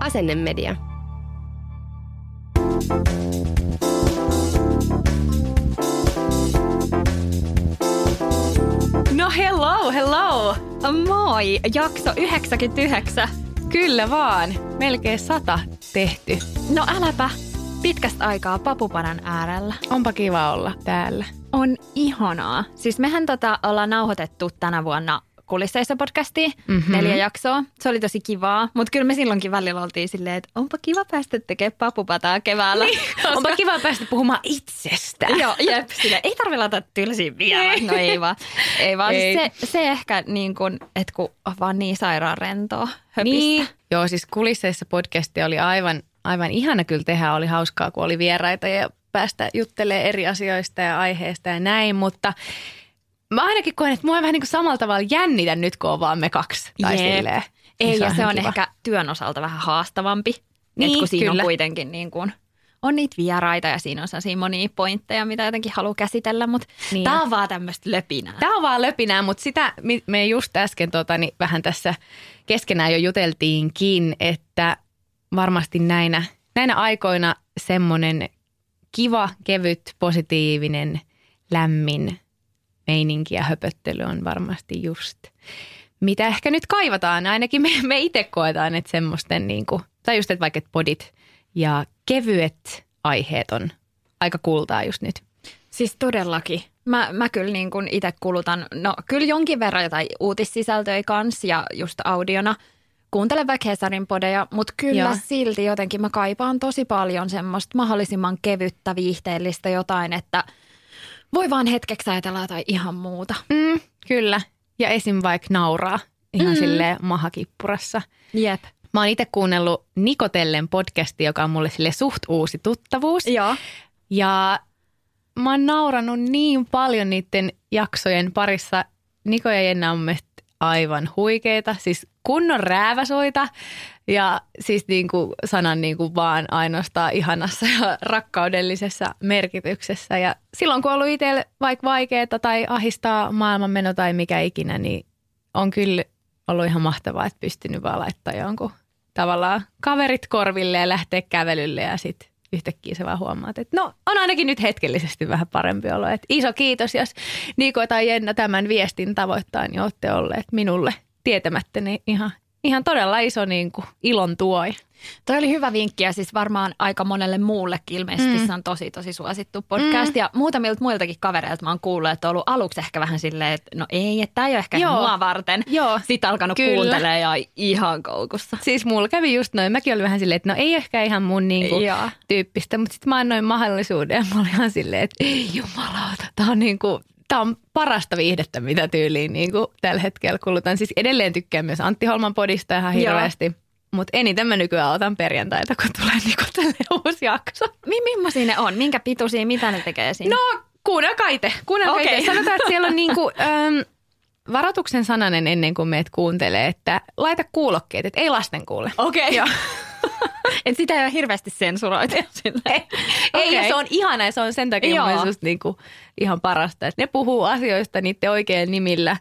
Asennemedia. No hello, hello! Moi! Jakso 99. Kyllä vaan. Melkein sata tehty. No äläpä. Pitkästä aikaa papuparan äärellä. Onpa kiva olla täällä. On ihanaa. Siis mehän tota ollaan nauhoitettu tänä vuonna kulisseissa podcastiin, mm-hmm. neljä jaksoa. Se oli tosi kivaa, mutta kyllä me silloinkin välillä oltiin silleen, että onpa kiva päästä tekemään papupataa keväällä. Niin, koska... Onpa kiva päästä puhumaan itsestä. Joo, jep, sille ei tarvitse laittaa tylsiä vielä. No ei vaan. Ei vaan. Ei. Se, se ehkä niin kuin, että kun on vaan niin sairaan rentoa höpistä. Niin. Joo, siis kulisseissa podcasti oli aivan, aivan ihana kyllä tehdä. Oli hauskaa, kun oli vieraita ja päästä juttelemaan eri asioista ja aiheista ja näin, mutta – Mä ainakin koen, että mua vähän niin kuin samalla tavalla jännitä nyt, kun on vaan me kaksi. Tai silleen, Ei, se ja se on kiva. ehkä työn osalta vähän haastavampi. Niin, kun siinä kyllä. on kuitenkin niin kuin, on niitä vieraita ja siinä on sellaisia monia pointteja, mitä jotenkin haluaa käsitellä, mutta niin. tämä on vaan tämmöistä löpinää. Tämä on vaan löpinää, mutta sitä me just äsken tota, niin vähän tässä keskenään jo juteltiinkin, että varmasti näinä, näinä aikoina semmoinen kiva, kevyt, positiivinen, lämmin meininki ja höpöttely on varmasti just, mitä ehkä nyt kaivataan. Ainakin me, me itse koetaan, että semmoisten niin kuin, tai just, että vaikka podit ja kevyet aiheet on aika kultaa just nyt. Siis todellakin. Mä, mä kyllä niin kuin itse kulutan, no kyllä jonkin verran jotain uutissisältöjä kanssa ja just audiona. Kuuntelen vaikka Hesarin podeja, mutta kyllä Joo. silti jotenkin mä kaipaan tosi paljon semmoista mahdollisimman kevyttä, viihteellistä jotain, että – voi vaan hetkeksi ajatella jotain ihan muuta. Mm, kyllä. Ja esim. vaikka nauraa ihan mm. silleen mahakippurassa. Jep. Mä oon itse kuunnellut Nikotellen podcasti, joka on mulle sille suht uusi tuttavuus. Joo. Ja mä oon nauranut niin paljon niiden jaksojen parissa. Niko ja Jenna on aivan huikeita. Siis kunnon rääväsoita ja siis niin kuin sanan niin kuin vaan ainoastaan ihanassa ja rakkaudellisessa merkityksessä. Ja silloin kun on ollut itselle vaikka vaikeaa tai ahistaa maailmanmeno tai mikä ikinä, niin on kyllä ollut ihan mahtavaa, että pystynyt vaan laittaa jonkun tavallaan kaverit korville ja lähteä kävelylle ja sitten yhtäkkiä se vaan huomaat, että no on ainakin nyt hetkellisesti vähän parempi olo. Että iso kiitos, jos Niko tai Jenna tämän viestin tavoittaa, niin olette olleet minulle tietämättä niin ihan ihan todella iso niin kuin, ilon tuoi. Toi oli hyvä vinkki ja siis varmaan aika monelle muullekin ilmeisesti mm. se on tosi tosi suosittu podcast. Mm. Ja muutamilta muiltakin kavereilta mä oon kuullut, että on ollut aluksi ehkä vähän silleen, että no ei, että tämä ei ole ehkä Joo. mua varten. Joo. Sitten alkanut Kyllä. kuuntelee ja ihan koukussa. Siis mulla kävi just noin, mäkin olin vähän silleen, että no ei ehkä ihan mun niinku tyyppistä, mutta sitten mä annoin mahdollisuuden ja mä olin ihan silleen, että ei jumalauta, tää on niinku, tämä on parasta viihdettä, mitä tyyliin niin kuin tällä hetkellä kulutan. Siis edelleen tykkään myös Antti Holman podista ihan hirveästi. Mutta eniten mä nykyään otan perjantaita, kun tulee niinku tälle uusi jakso. Mi- millaisia ne on? Minkä pituisia? Mitä ne tekee siinä? No, kuunnelkaa itse. Kuunnelkaa okay. Sanotaan, että siellä on niinku, äm, varoituksen sananen ennen kuin meet kuuntelee, että laita kuulokkeet, että ei lasten kuule. Okei. Okay. Et sitä ei ole hirveästi sensuroitu. Ei, okay. ei ja se on ihana ja se on sen takia Joo. just niinku ihan parasta. Että ne puhuu asioista niiden oikein nimillä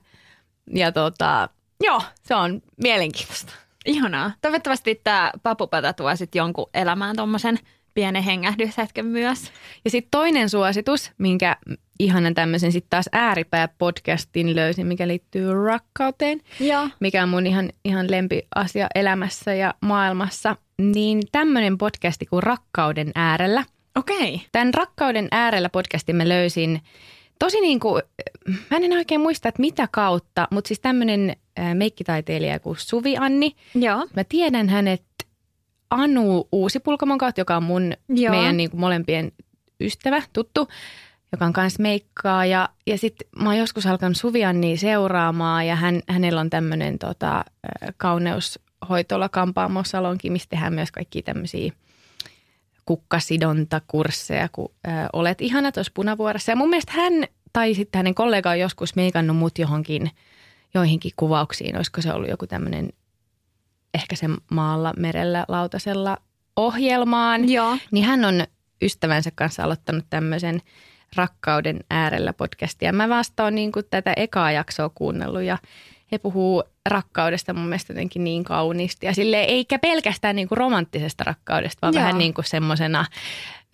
ja tota, joo, se on mielenkiintoista. Ihanaa. Toivottavasti tämä papupata tuo sitten jonkun elämään tuommoisen pienen hengähdyshetken myös. Ja sitten toinen suositus, minkä ihanan tämmöisen sitten taas ääripää-podcastin löysin, mikä liittyy rakkauteen, ja. mikä on mun ihan, ihan lempiasia elämässä ja maailmassa, niin tämmöinen podcasti kuin Rakkauden äärellä. Okei. Okay. Tämän Rakkauden äärellä podcastin mä löysin tosi niin kuin, mä en oikein muista, että mitä kautta, mutta siis tämmöinen meikkitaiteilija kuin Suvi Anni. Joo. Mä tiedän hänet Anu Uusipulkamon kautta, joka on mun, Joo. meidän niin kuin molempien ystävä, tuttu. Joka on kanssa meikkaa. Ja, ja sitten mä oon joskus alkanut Suviannia seuraamaan ja hän, hänellä on tämmöinen tota, kauneushoitola kampaamosalonki, mistä tehdään myös kaikki tämmöisiä kukkasidontakursseja, kun ö, olet ihana tuossa punavuoressa. Ja mun mielestä hän tai sitten hänen kollega on joskus meikannut mut johonkin joihinkin kuvauksiin. Olisiko se ollut joku tämmöinen ehkä se maalla, merellä, lautasella ohjelmaan. Joo. Niin hän on ystävänsä kanssa aloittanut tämmöisen rakkauden äärellä podcastia. Mä vasta oon niin tätä ekaa jaksoa kuunnellut ja he puhuu rakkaudesta mun mielestä jotenkin niin kauniisti. Ja sille eikä pelkästään niin kuin romanttisesta rakkaudesta, vaan Joo. vähän niin kuin semmoisena,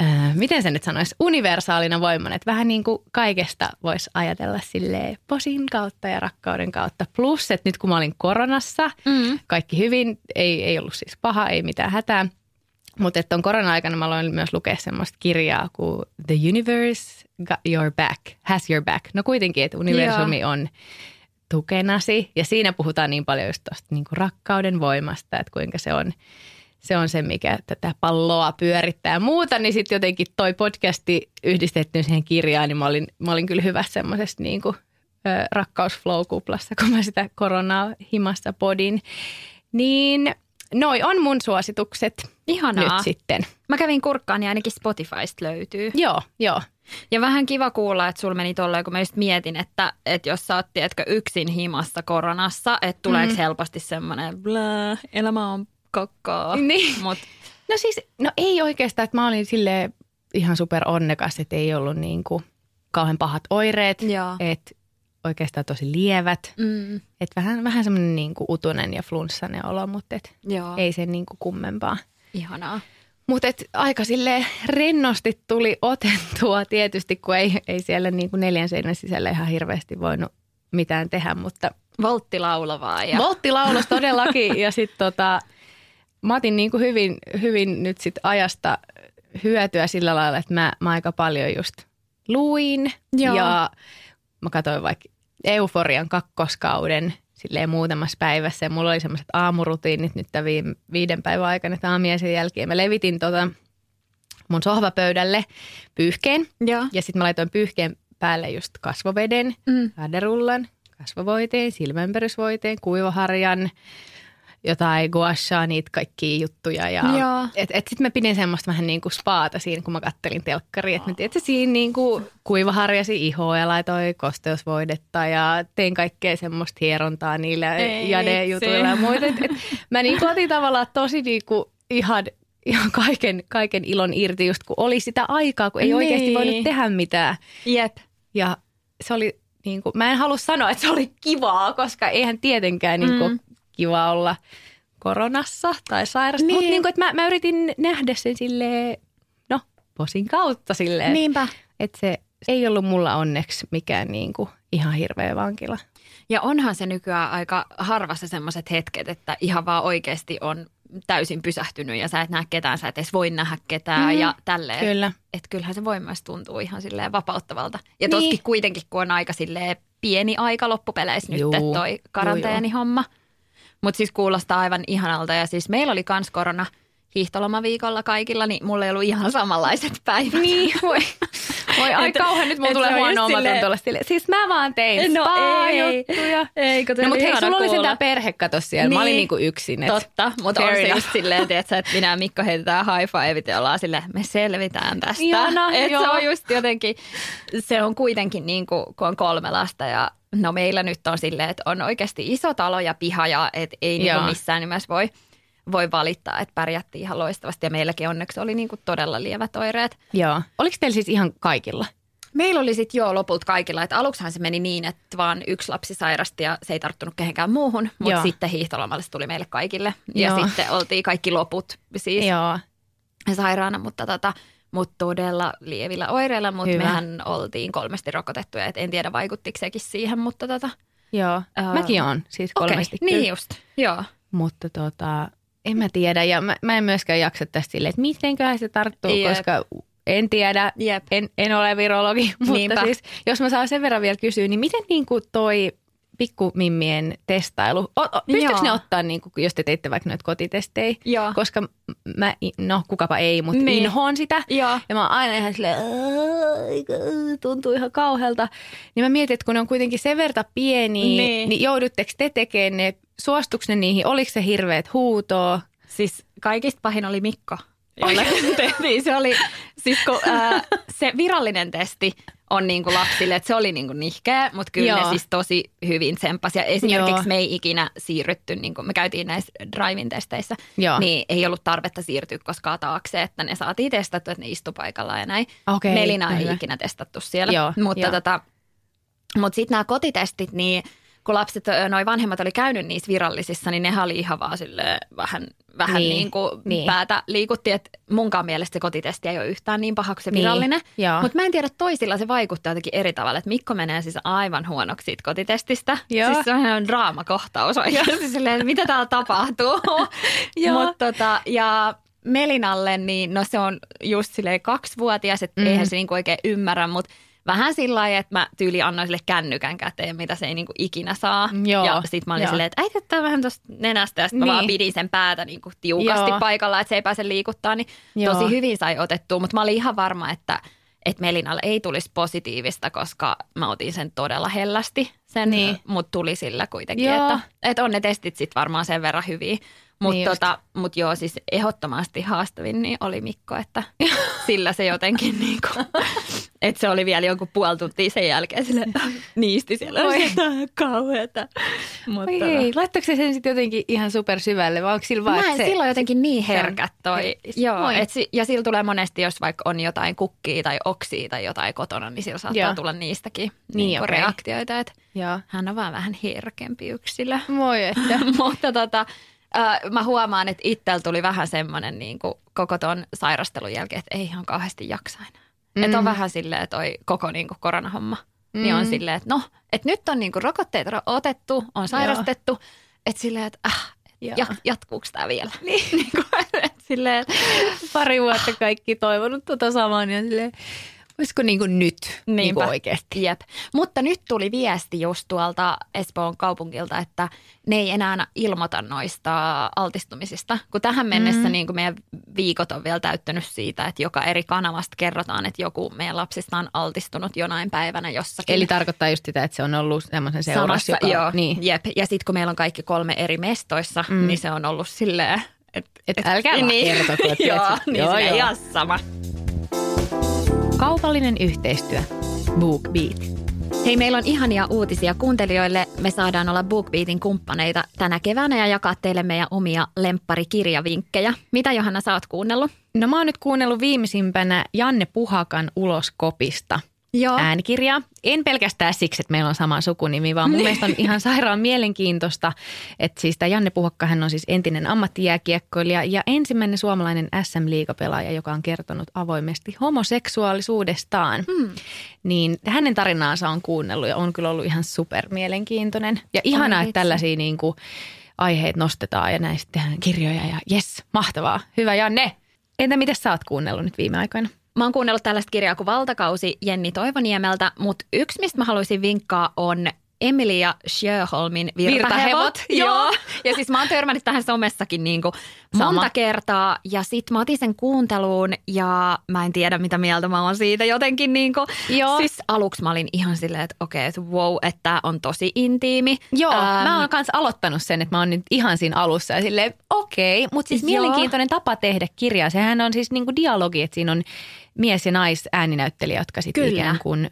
äh, miten se nyt sanoisi, universaalina voimana. Että vähän niin kuin kaikesta voisi ajatella sille posin kautta ja rakkauden kautta. Plus, että nyt kun mä olin koronassa, mm. kaikki hyvin, ei, ei ollut siis paha, ei mitään hätää. Mutta että on korona-aikana mä aloin myös lukea semmoista kirjaa kuin The Universe Got Your Back, Has Your Back. No kuitenkin, että universumi Joo. on tukenasi. Ja siinä puhutaan niin paljon just tuosta niin rakkauden voimasta, että kuinka se on, se on se, mikä tätä palloa pyörittää ja muuta. Niin sitten jotenkin toi podcasti yhdistetty siihen kirjaan, niin mä olin, mä olin kyllä hyvä semmoisesta niin kuin, rakkausflow-kuplassa, kun mä sitä koronaa himassa podin. Niin noi on mun suositukset Ihanaa. nyt sitten. Mä kävin kurkkaan ja ainakin Spotifysta löytyy. Joo, joo. Ja vähän kiva kuulla, että sulla meni tolleen, kun mä just mietin, että, että jos sä oot, tiedätkö, yksin himassa koronassa, että tuleeko mm. helposti semmoinen, elämä on kakkaa. Niin. Mut. No siis, no ei oikeastaan, että mä olin sille ihan super onnekas, että ei ollut niin kuin kauhean pahat oireet. Että oikeastaan tosi lievät. Mm. Että vähän, vähän semmoinen niin kuin utunen ja flunssainen olo, mutta et ei se niin kuin kummempaa. Ihanaa. Mutta aika sille rennosti tuli otettua tietysti, kun ei, ei siellä niin kuin neljän seinän sisällä ihan hirveästi voinut mitään tehdä, mutta... Voltti laulavaa. Ja... Voltti laulas todellakin ja sitten tota, mä otin niin kuin hyvin, hyvin nyt sit ajasta hyötyä sillä lailla, että mä, mä aika paljon just luin Joo. ja mä katsoin vaikka Euforian kakkoskauden – silleen muutamassa päivässä. Ja mulla oli semmoiset aamurutiinit nyt tämän viiden päivän aikana, että aamiaisen jälkeen mä levitin tota mun sohvapöydälle pyyhkeen. Ja, ja sitten mä laitoin pyyhkeen päälle just kasvoveden, mm. väderullan, kasvovoiteen, silmäympärysvoiteen, kuivaharjan, jotain guashaa, niitä kaikkia juttuja. Ja, et, et sitten mä pidin semmoista vähän niin kuin spaata siinä, kun mä kattelin telkkaria. Että mä tiedän, että siinä niin kuin kuivaharjasi ihoa ja laitoi kosteusvoidetta ja tein kaikkea semmoista hierontaa niillä jade-jutuilla ja muita. Et, et, mä niin kuin otin tavallaan tosi niin kuin ihan ihan kaiken, kaiken ilon irti, just kun oli sitä aikaa, kun ei niin. oikeasti voinut tehdä mitään. Jep. Ja se oli, niin kuin, mä en halua sanoa, että se oli kivaa, koska eihän tietenkään niin kuin, mm kiva olla koronassa tai sairasta. Niin. Mutta niin että mä, mä yritin nähdä sen silleen, no, posin kautta silleen. Niinpä. Että se ei ollut mulla onneksi mikään niin kuin ihan hirveä vankila. Ja onhan se nykyään aika harvassa semmoiset hetket, että ihan vaan oikeasti on täysin pysähtynyt ja sä et näe ketään, sä et edes voi nähdä ketään mm-hmm. ja tälleen. Kyllä. Että kyllähän se voi myös tuntua ihan silleen vapauttavalta. Ja niin. toskin kuitenkin, kun on aika silleen pieni aika loppupeleissä nyt toi karanteenihomma. Juu, mutta siis kuulostaa aivan ihanalta. Ja siis meillä oli kans korona hiihtolomaviikolla kaikilla, niin mulla ei ollut ihan samanlaiset päivät. Niin, voi. Voi ai kauhean, nyt mulla tulee huono omatunto Siis mä vaan tein no, spa-juttuja. Ei, no mutta hei, sulla oli sentään perhe kato siellä. Niin. Mä olin niin. niinku yksin. Et Totta, mutta on se just silleen, että minä ja Mikko heitetään high fiveit ja ollaan silleen, me selvitään tästä. Ihana, et se on just jotenkin, se on kuitenkin niin kuin, kun on kolme lasta ja No meillä nyt on silleen, että on oikeasti iso talo ja piha ja et ei niinku missään nimessä voi, voi valittaa, että pärjättiin ihan loistavasti ja meilläkin onneksi oli niinku todella lievät oireet. Joo. Oliko teillä siis ihan kaikilla? Meillä oli sitten jo loput kaikilla, että aluksihan se meni niin, että vaan yksi lapsi sairasti ja se ei tarttunut kehenkään muuhun, mutta sitten hiihtolomalle se tuli meille kaikille. Ja Joo. sitten oltiin kaikki loput siis Joo. sairaana, mutta tota, mutta todella lievillä oireilla, mutta mehän oltiin kolmesti rokotettuja, et en tiedä vaikuttiko sekin siihen, mutta tota. Joo, uh, mäkin on siis kolmesti. Okay, niin just, joo. Mutta tota, en mä tiedä ja mä, mä en myöskään jaksa tästä silleen, että mitenköhän se tarttuu, Jep. koska en tiedä, En, en ole virologi, mutta Niinpä. siis jos mä saan sen verran vielä kysyä, niin miten niin kuin toi pikkumimmien testailu. O, o, pystyykö ne ottaa, niin kuin, jos te teitte vaikka noita kotitestejä? Joo. Koska mä, no kukapa ei, mutta Niin. inhoon sitä. Joo. Ja mä oon aina ihan silleen, "Ää, tuntuu ihan kauhealta. Niin mä mietin, että kun ne on kuitenkin sen verta pieniä, Niin. niin, niin joudutteko te tekemään ne, suostuks ne niihin, oliko se hirveät huutoa? Siis kaikista pahin oli Mikko. jolle tehtiin. Se oli, siis kun, ää, se virallinen testi on niinku lapsille, että se oli niinku nihkeä, mutta kyllä Joo. Ne siis tosi hyvin tsempasi. Ja esimerkiksi Joo. me ei ikinä siirrytty, niinku, me käytiin näissä drive testeissä, Joo. niin ei ollut tarvetta siirtyä koskaan taakse, että ne saatiin testattu, että ne istu paikallaan ja näin. Okei, Melina ei hyvä. ikinä testattu siellä, Joo, mutta tota, mutta sitten nämä kotitestit, niin kun lapset, noi vanhemmat oli käynyt niissä virallisissa, niin nehän oli ihan vaan silleen vähän, vähän niin, Niin, niin kuin niin. päätä liikutti, että munkaan mielestä se kotitesti ei ole yhtään niin paha kuin se Niin, virallinen. joo. Mutta mä en tiedä, toisilla se vaikuttaa jotenkin eri tavalla, että Mikko menee siis aivan huonoksi siitä kotitestistä. Joo. Siis se on draamakohtaus oikeasti silleen, että mitä täällä tapahtuu. Mut tota, ja Melinalle, niin no se on just silleen kaksivuotias, että. Mm. eihän se niinku oikein ymmärrä, mutta vähän sillä lailla, että mä tyyli annoin sille kännykän käteen, mitä se ei niinku ikinä saa. Joo, Ja sit mä olin joo. silleen, että äiti ottaa vähän tuosta nenästä ja sit mä Niin. vaan pidin sen päätä niinku tiukasti Joo. paikalla, että se ei pääse liikuttaa, niin Joo. tosi hyvin sai otettua. Mutta mä olin ihan varma, että, että Melinalle ei tulisi positiivista, koska mä otin sen todella hellästi, sen, niin. Niin. mutta tuli sillä kuitenkin, Joo. että, että on ne testit sitten varmaan sen verran hyviä. Mutta Niin niin just. tota, mut joo, siis ehdottomasti haastavin niin oli Mikko, että sillä se jotenkin niin kuin, että se oli vielä jonkun puoli tuntia sen jälkeen sille niisti siellä. Oi. Kauheata. Mutta Oi ei, laittoiko se sen sitten jotenkin ihan super syvälle vai onko sillä vaan, Mä en, se... silloin jotenkin niin herkät toi. herkkis. Joo, Moi. et si, ja sillä tulee monesti, jos vaikka on jotain kukkia tai oksia tai jotain kotona, niin sillä saattaa Joo. tulla niistäkin Niin, niin, okei. reaktioita. Että hän on vaan vähän herkempi yksilö. Moi, että... Mutta tota, äh, mä huomaan, että itsellä tuli vähän semmoinen niin kuin koko ton sairastelun jälkeen, että ei ihan kauheasti jaksa enää. Mm. Että on vähän silleen toi koko niin kuin koronahomma. Mm. Niin on Mm. silleen, että no, että nyt on niin kuin rokotteet ro- otettu, on sairastettu. Että silleen, että äh, ja, jatkuuko tämä vielä? Niin. niin kuin, että silleen, Pari vuotta kaikki toivonut tota samaa, niin on silleen, olisiko niin kuin nyt niin kuin oikeasti? Jep. Mutta nyt tuli viesti just tuolta Espoon kaupungilta, että ne ei enää ilmoita noista altistumisista. Kun tähän mennessä Mm. niin kuin meidän viikot on vielä täyttänyt siitä, että joka eri kanavasta kerrotaan, että joku meidän lapsista on altistunut jonain päivänä jossakin. Eli tarkoittaa just sitä, että se on ollut semmoisen seurassa, Samassa, joka... joo, Niin. jep. Ja sitten kun meillä on kaikki kolme eri mestoissa, mm. niin se on ollut silleen, että Et älkää vaan kertoko, että joo, niin Joo, joo. ihan sama. Kaupallinen yhteistyö. BookBeat. Hei, meillä on ihania uutisia kuuntelijoille. Me saadaan olla BookBeatin kumppaneita tänä keväänä ja jakaa teille meidän omia lempparikirjavinkkejä. Mitä Johanna sä oot kuunnellut? No mä oon nyt kuunnellut viimeisimpänä Janne Puhakan Ulos kopista Joo. äänikirjaa. En pelkästään siksi, että meillä on sama sukunimi, vaan mun mielestä on ihan sairaan mielenkiintoista, että siis tämä Janne Puhakka, hän on siis entinen ammattijääkiekkoilija ja ensimmäinen suomalainen SM-liigapelaaja, joka on kertonut avoimesti homoseksuaalisuudestaan. Hmm. Niin hänen tarinaansa on kuunnellut ja on kyllä ollut ihan super mielenkiintoinen. Ja ihanaa, että tällaisia niin kuin aiheet nostetaan ja näistä tehdään kirjoja ja jes, mahtavaa. Hyvä Janne. Entä mitä sä oot kuunnellut nyt viime aikoina? Mä oon kuunnellut tällaista kirjaa kuin Valtakausi Jenni Toivoniemeltä, mutta yksi, mistä mä haluaisin vinkkaa, on Emilia Sjöholmin Virtahevot. Virtahevot, Joo. Ja siis mä oon törmännyt tähän somessakin niin kuin Sama. monta kertaa. Ja sit mä otin sen kuunteluun ja mä en tiedä, mitä mieltä mä oon siitä jotenkin. Niin kuin, Joo. Siis aluksi mä olin ihan silleen, että okei, että wow, että tää on tosi intiimi. Joo, Ähm, mä oon kanssa aloittanut sen, että mä oon nyt ihan siinä alussa ja silleen okei, mutta siis Joo. mielenkiintoinen tapa tehdä kirjaa. Sehän on siis niinku dialogi, että siinä on mies ja nais ääninäyttelijä, jotka sitten ikään kuin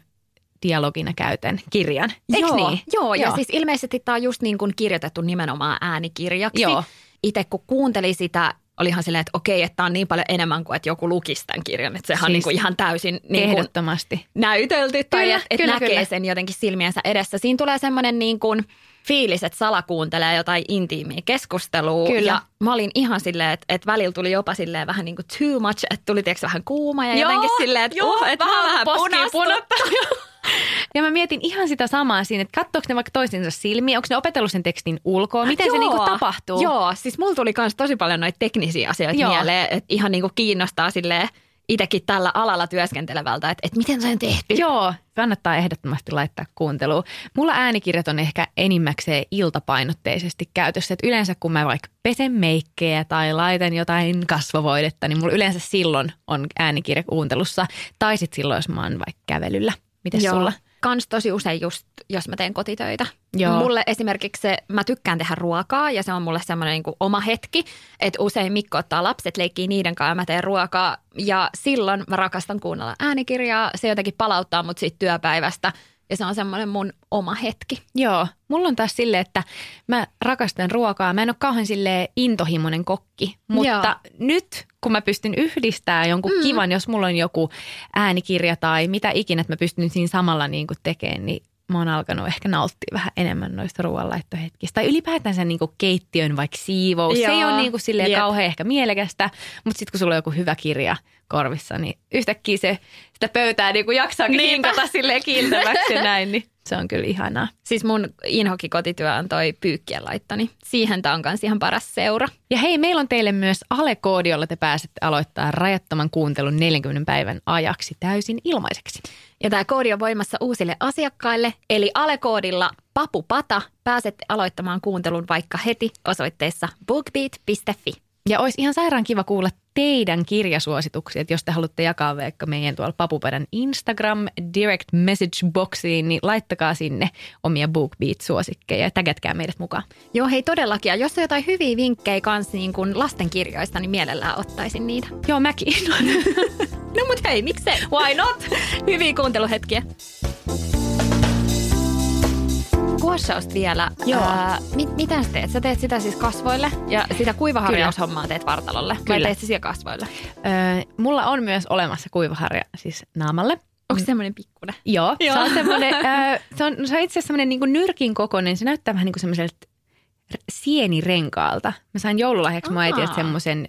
dialogina käytän kirjan. Eiks joo, niin? Joo, ja siis ilmeisesti tämä on just niin kuin kirjoitettu nimenomaan äänikirjaksi. Joo. Itse kun kuunteli sitä, oli ihan silleen, että okei, että tämä on niin paljon enemmän kuin että joku lukisi tämän kirjan. Että sehän siis on niin kuin ihan täysin niin kuin Ehdottomasti. näytelty tai Kyllä, että et kyllä, näkee kyllä. sen jotenkin silmiensä edessä. Siinä tulee semmoinen niin kuin fiilis, että salakuuntelee jotain intiimiä keskustelua. Kyllä. Ja mä olin ihan silleen, että, että välillä tuli jopa silleen vähän niin kuin too much, että tuli tiedätkö, vähän kuuma ja Joo, jotenkin silleen, että, joo, uh, että vähän vähän punottaa. Ja mä mietin ihan sitä samaa siinä, että katsoako ne vaikka toistensa silmiä, onko ne opetellut sen tekstin ulkoa, miten se Joo. niinku tapahtuu? Joo, siis mulla tuli myös tosi paljon noita teknisiä asioita Joo. Joo. mieleen, että ihan niinku kiinnostaa silleen itsekin tällä alalla työskentelevältä, että, että miten se on tehty. Joo, kannattaa ehdottomasti laittaa kuunteluun. Mulla äänikirjat on ehkä enimmäkseen iltapainotteisesti käytössä. Että yleensä kun mä vaikka pesen meikkejä tai laitan jotain kasvovoidetta, niin mulla yleensä silloin on äänikirja kuuntelussa. Tai sitten silloin, jos mä oon vaikka kävelyllä. Miten sulla? Kans tosi usein just, jos mä teen kotitöitä. Joo. Mulle esimerkiksi se, mä tykkään tehdä ruokaa ja se on mulle semmoinen niin oma hetki, että usein Mikko ottaa lapset, leikkii niiden kanssa ja mä teen ruokaa ja silloin mä rakastan kuunnella äänikirjaa. Se jotenkin palauttaa mut siitä työpäivästä – ja se on semmoinen mun oma hetki. Joo, mulla on taas silleen, että mä rakastan ruokaa. Mä en ole kauhean sille intohimoinen kokki, mutta Joo. nyt kun mä pystyn yhdistämään jonkun mm. kivan, jos mulla on joku äänikirja tai mitä ikinä, että mä pystyn siinä samalla niin kuin tekemään, niin mä oon alkanut ehkä nauttia vähän enemmän noista ruoanlaittohetkistä. Tai ylipäätään niin keittiön vaikka siivous. Joo. Se ei ole niin kuin silleen yep. kauhean ehkä mielekästä, mutta sitten kun sulla on joku hyvä kirja korvissa, niin yhtäkkiä se, sitä pöytää niin kuin jaksaakin hinkata silleen kiiltäväksi ja näin, niin se on kyllä ihanaa. Siis mun inhoki kotityö on toi pyykkien laittoni. Siihen tämä on myös ihan paras seura. Ja hei, meillä on teille myös alekoodi, jolla te pääsette aloittaa rajattoman kuuntelun 40 päivän ajaksi täysin ilmaiseksi. Ja tämä koodi on voimassa uusille asiakkaille, eli alekoodilla papupata pääsette aloittamaan kuuntelun vaikka heti osoitteessa bookbeat.fi. Ja olisi ihan sairaan kiva kuulla teidän kirjasuosituksia, että jos te haluatte jakaa vaikka meidän tuolla Papupädän Instagram direct message boxiin, niin laittakaa sinne omia BookBeat-suosikkeja ja tägätkää meidät mukaan. Joo, hei todellakin. Ja jos on jotain hyviä vinkkejä kans niin kuin lastenkirjoista, niin mielellään ottaisin niitä. Joo, mäkin. no mut hei, miksei? Why not? hyviä kuunteluhetkiä kuossausta vielä. Joo. Ää, mit, mitä sä teet? Sä teet sitä siis kasvoille ja sitä kuivaharjaushommaa teet vartalolle. Kyllä. Vai teet sitä kasvoille? Öö, mulla on myös olemassa kuivaharja siis naamalle. Onko se semmoinen pikkuinen? Joo, Joo. se on semmoinen, öö, se on, se on itse asiassa semmoinen niin nyrkin kokoinen. Se näyttää vähän niin kuin semmoiselta sienirenkaalta. Mä sain joululahjaksi mun äitiltä semmoisen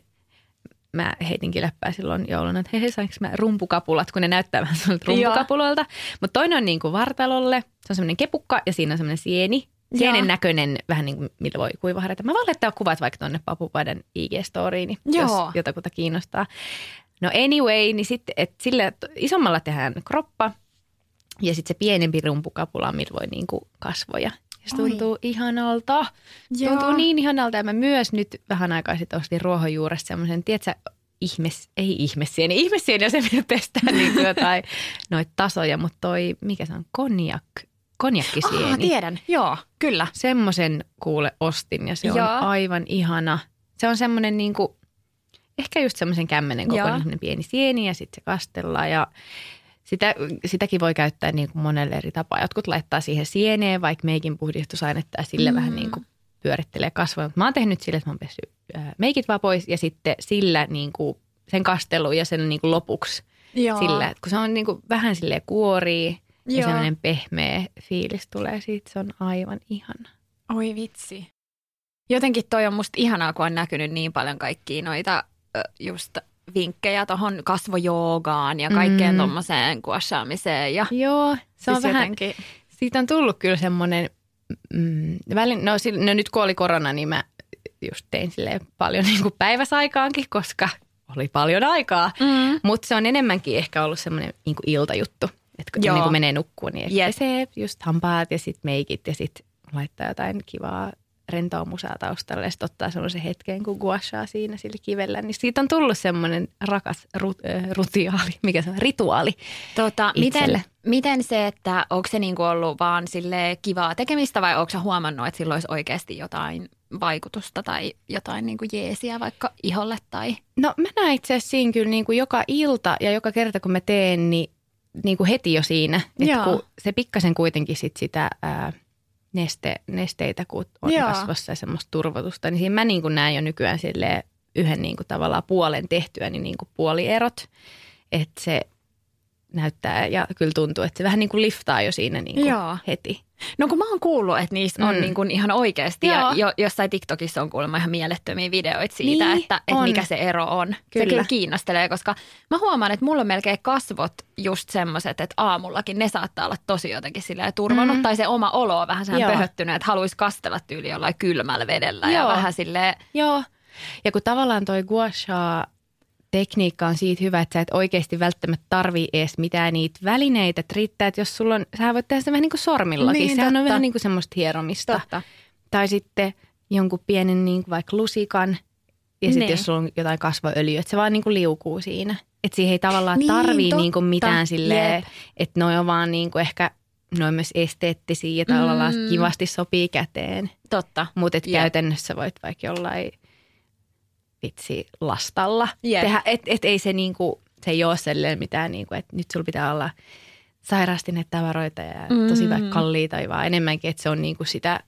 mä heitinkin läppää silloin jouluna, että hei, sainko mä rumpukapulat, kun ne näyttää vähän sellaiselta rumpukapuloilta. Mutta toinen on niin kuin vartalolle, se on semmoinen kepukka ja siinä on semmoinen sieni. Sienen näköinen, vähän niin kuin millä voi kuivaharjata. Mä voin laittaa kuvat vaikka tuonne Papupaiden IG-storiin, niin jos jotakuta kiinnostaa. No anyway, niin sitten, että sille isommalla tehdään kroppa ja sitten se pienempi rumpukapula, millä voi niin kuin kasvoja se tuntuu Oi. ihanalta. Joo. Tuntuu niin ihanalta ja mä myös nyt vähän aikaa sitten ostin ruohonjuuresta semmoisen, tiedätkö, ihmes, ei ihmessieni, ihmessieni on se, mitä pestää niin kuin jotain noita tasoja, mutta toi, mikä se on, konjak, konjakkisieni. Ah, tiedän, joo, kyllä. Semmoisen kuule ostin ja se on joo. aivan ihana. Se on semmoinen niin kuin, ehkä just semmoisen kämmenen kokoinen pieni sieni ja sitten se kastellaan ja sitä, sitäkin voi käyttää niin kuin monelle eri tapaa. Jotkut laittaa siihen sieneen, vaikka meikin puhdistusainetta ja sille mm. vähän niin kuin pyörittelee kasvoja. Mä oon tehnyt sille, että mä oon pessyt meikit vaan pois ja sitten sillä niin kuin sen kastelu ja sen niin kuin lopuksi Joo. sillä, että kun se on niin kuin vähän sille kuorii ja sellainen pehmeä fiilis tulee siitä, se on aivan ihana. Oi vitsi. Jotenkin toi on musta ihanaa, kun on näkynyt niin paljon kaikkia noita just vinkkejä tuohon kasvojoogaan ja kaikkeen mm. tuommoiseen kuossaamiseen. Ja Joo, se on siis vähän, jotenkin... siitä on tullut kyllä semmoinen, mm, välin, no, no nyt kun oli korona, niin mä just tein sille paljon niin kuin päiväsaikaankin, koska oli paljon aikaa. Mm. Mutta se on enemmänkin ehkä ollut semmoinen niin iltajuttu. Että kun niin kuin menee nukkuun, niin yes. se just hampaat ja sitten meikit ja sitten laittaa jotain kivaa rentoa musaa taustalle ja sitten ottaa semmoisen hetken, kun guashaa siinä sillä kivellä, niin siitä on tullut semmoinen rakas rut, äh, rutiaali, mikä se on, rituaali tota, miten, miten se, että onko se niinku ollut vaan sille kivaa tekemistä vai onko huomannut, että sillä olisi oikeasti jotain vaikutusta tai jotain niinku jeesiä vaikka iholle? Tai? No mä näen itse asiassa siinä kyllä niinku joka ilta ja joka kerta kun mä teen, niin niinku heti jo siinä, että kun se pikkasen kuitenkin sit sitä... Ää, neste, nesteitä, kun on Joo. kasvassa ja semmoista turvotusta, niin siinä mä niin kuin näen jo nykyään sille yhden niin kuin tavallaan puolen tehtyä, niin, niin kuin puolierot, että se näyttää ja kyllä tuntuu, että se vähän niin kuin liftaa jo siinä niin kuin heti. No kun mä oon kuullut, että niissä on mm. niin kuin ihan oikeasti Joo. ja jo, jossain TikTokissa on kuulemma ihan mielettömiä videoita siitä, niin, että, että mikä se ero on. Kyllä. Se kyllä kiinnostelee, koska mä huomaan, että mulla on melkein kasvot just semmoiset, että aamullakin ne saattaa olla tosi jotenkin silleen turvannut mm. tai se oma olo on vähän sehän pöhöttynyt, että haluaisi kastella tyyli jollain kylmällä vedellä Joo. ja vähän silleen. Joo, ja kun tavallaan toi gua tekniikka on siitä hyvä, että sä et oikeasti välttämättä tarvii edes mitään niitä välineitä. Että riittää, että jos sulla on, sä voit tehdä sitä vähän niin kuin sormillakin. Niin, Sehän on totta. vähän niin kuin semmoista hieromista. Totta. Tai sitten jonkun pienen niin kuin vaikka lusikan. Ja sitten Niin. jos sulla on jotain kasvoöljyä, että se vaan niin kuin liukuu siinä. Että siihen ei tavallaan Niin, tarvii totta. niin kuin mitään silleen, että noi on vaan niin kuin ehkä, ne on myös esteettisiä ja tavallaan Mm. kivasti sopii käteen. Totta. Mutta käytännössä voit vaikka jollain vitsi lastalla Jep. tehdä. Että et ei se niinku, se ei ole sellainen mitään, niinku, että nyt sulla pitää olla sairastinetavaroita ja tosi Mm. vaikka kalliita, vaan enemmänkin, että se on niinku sitä,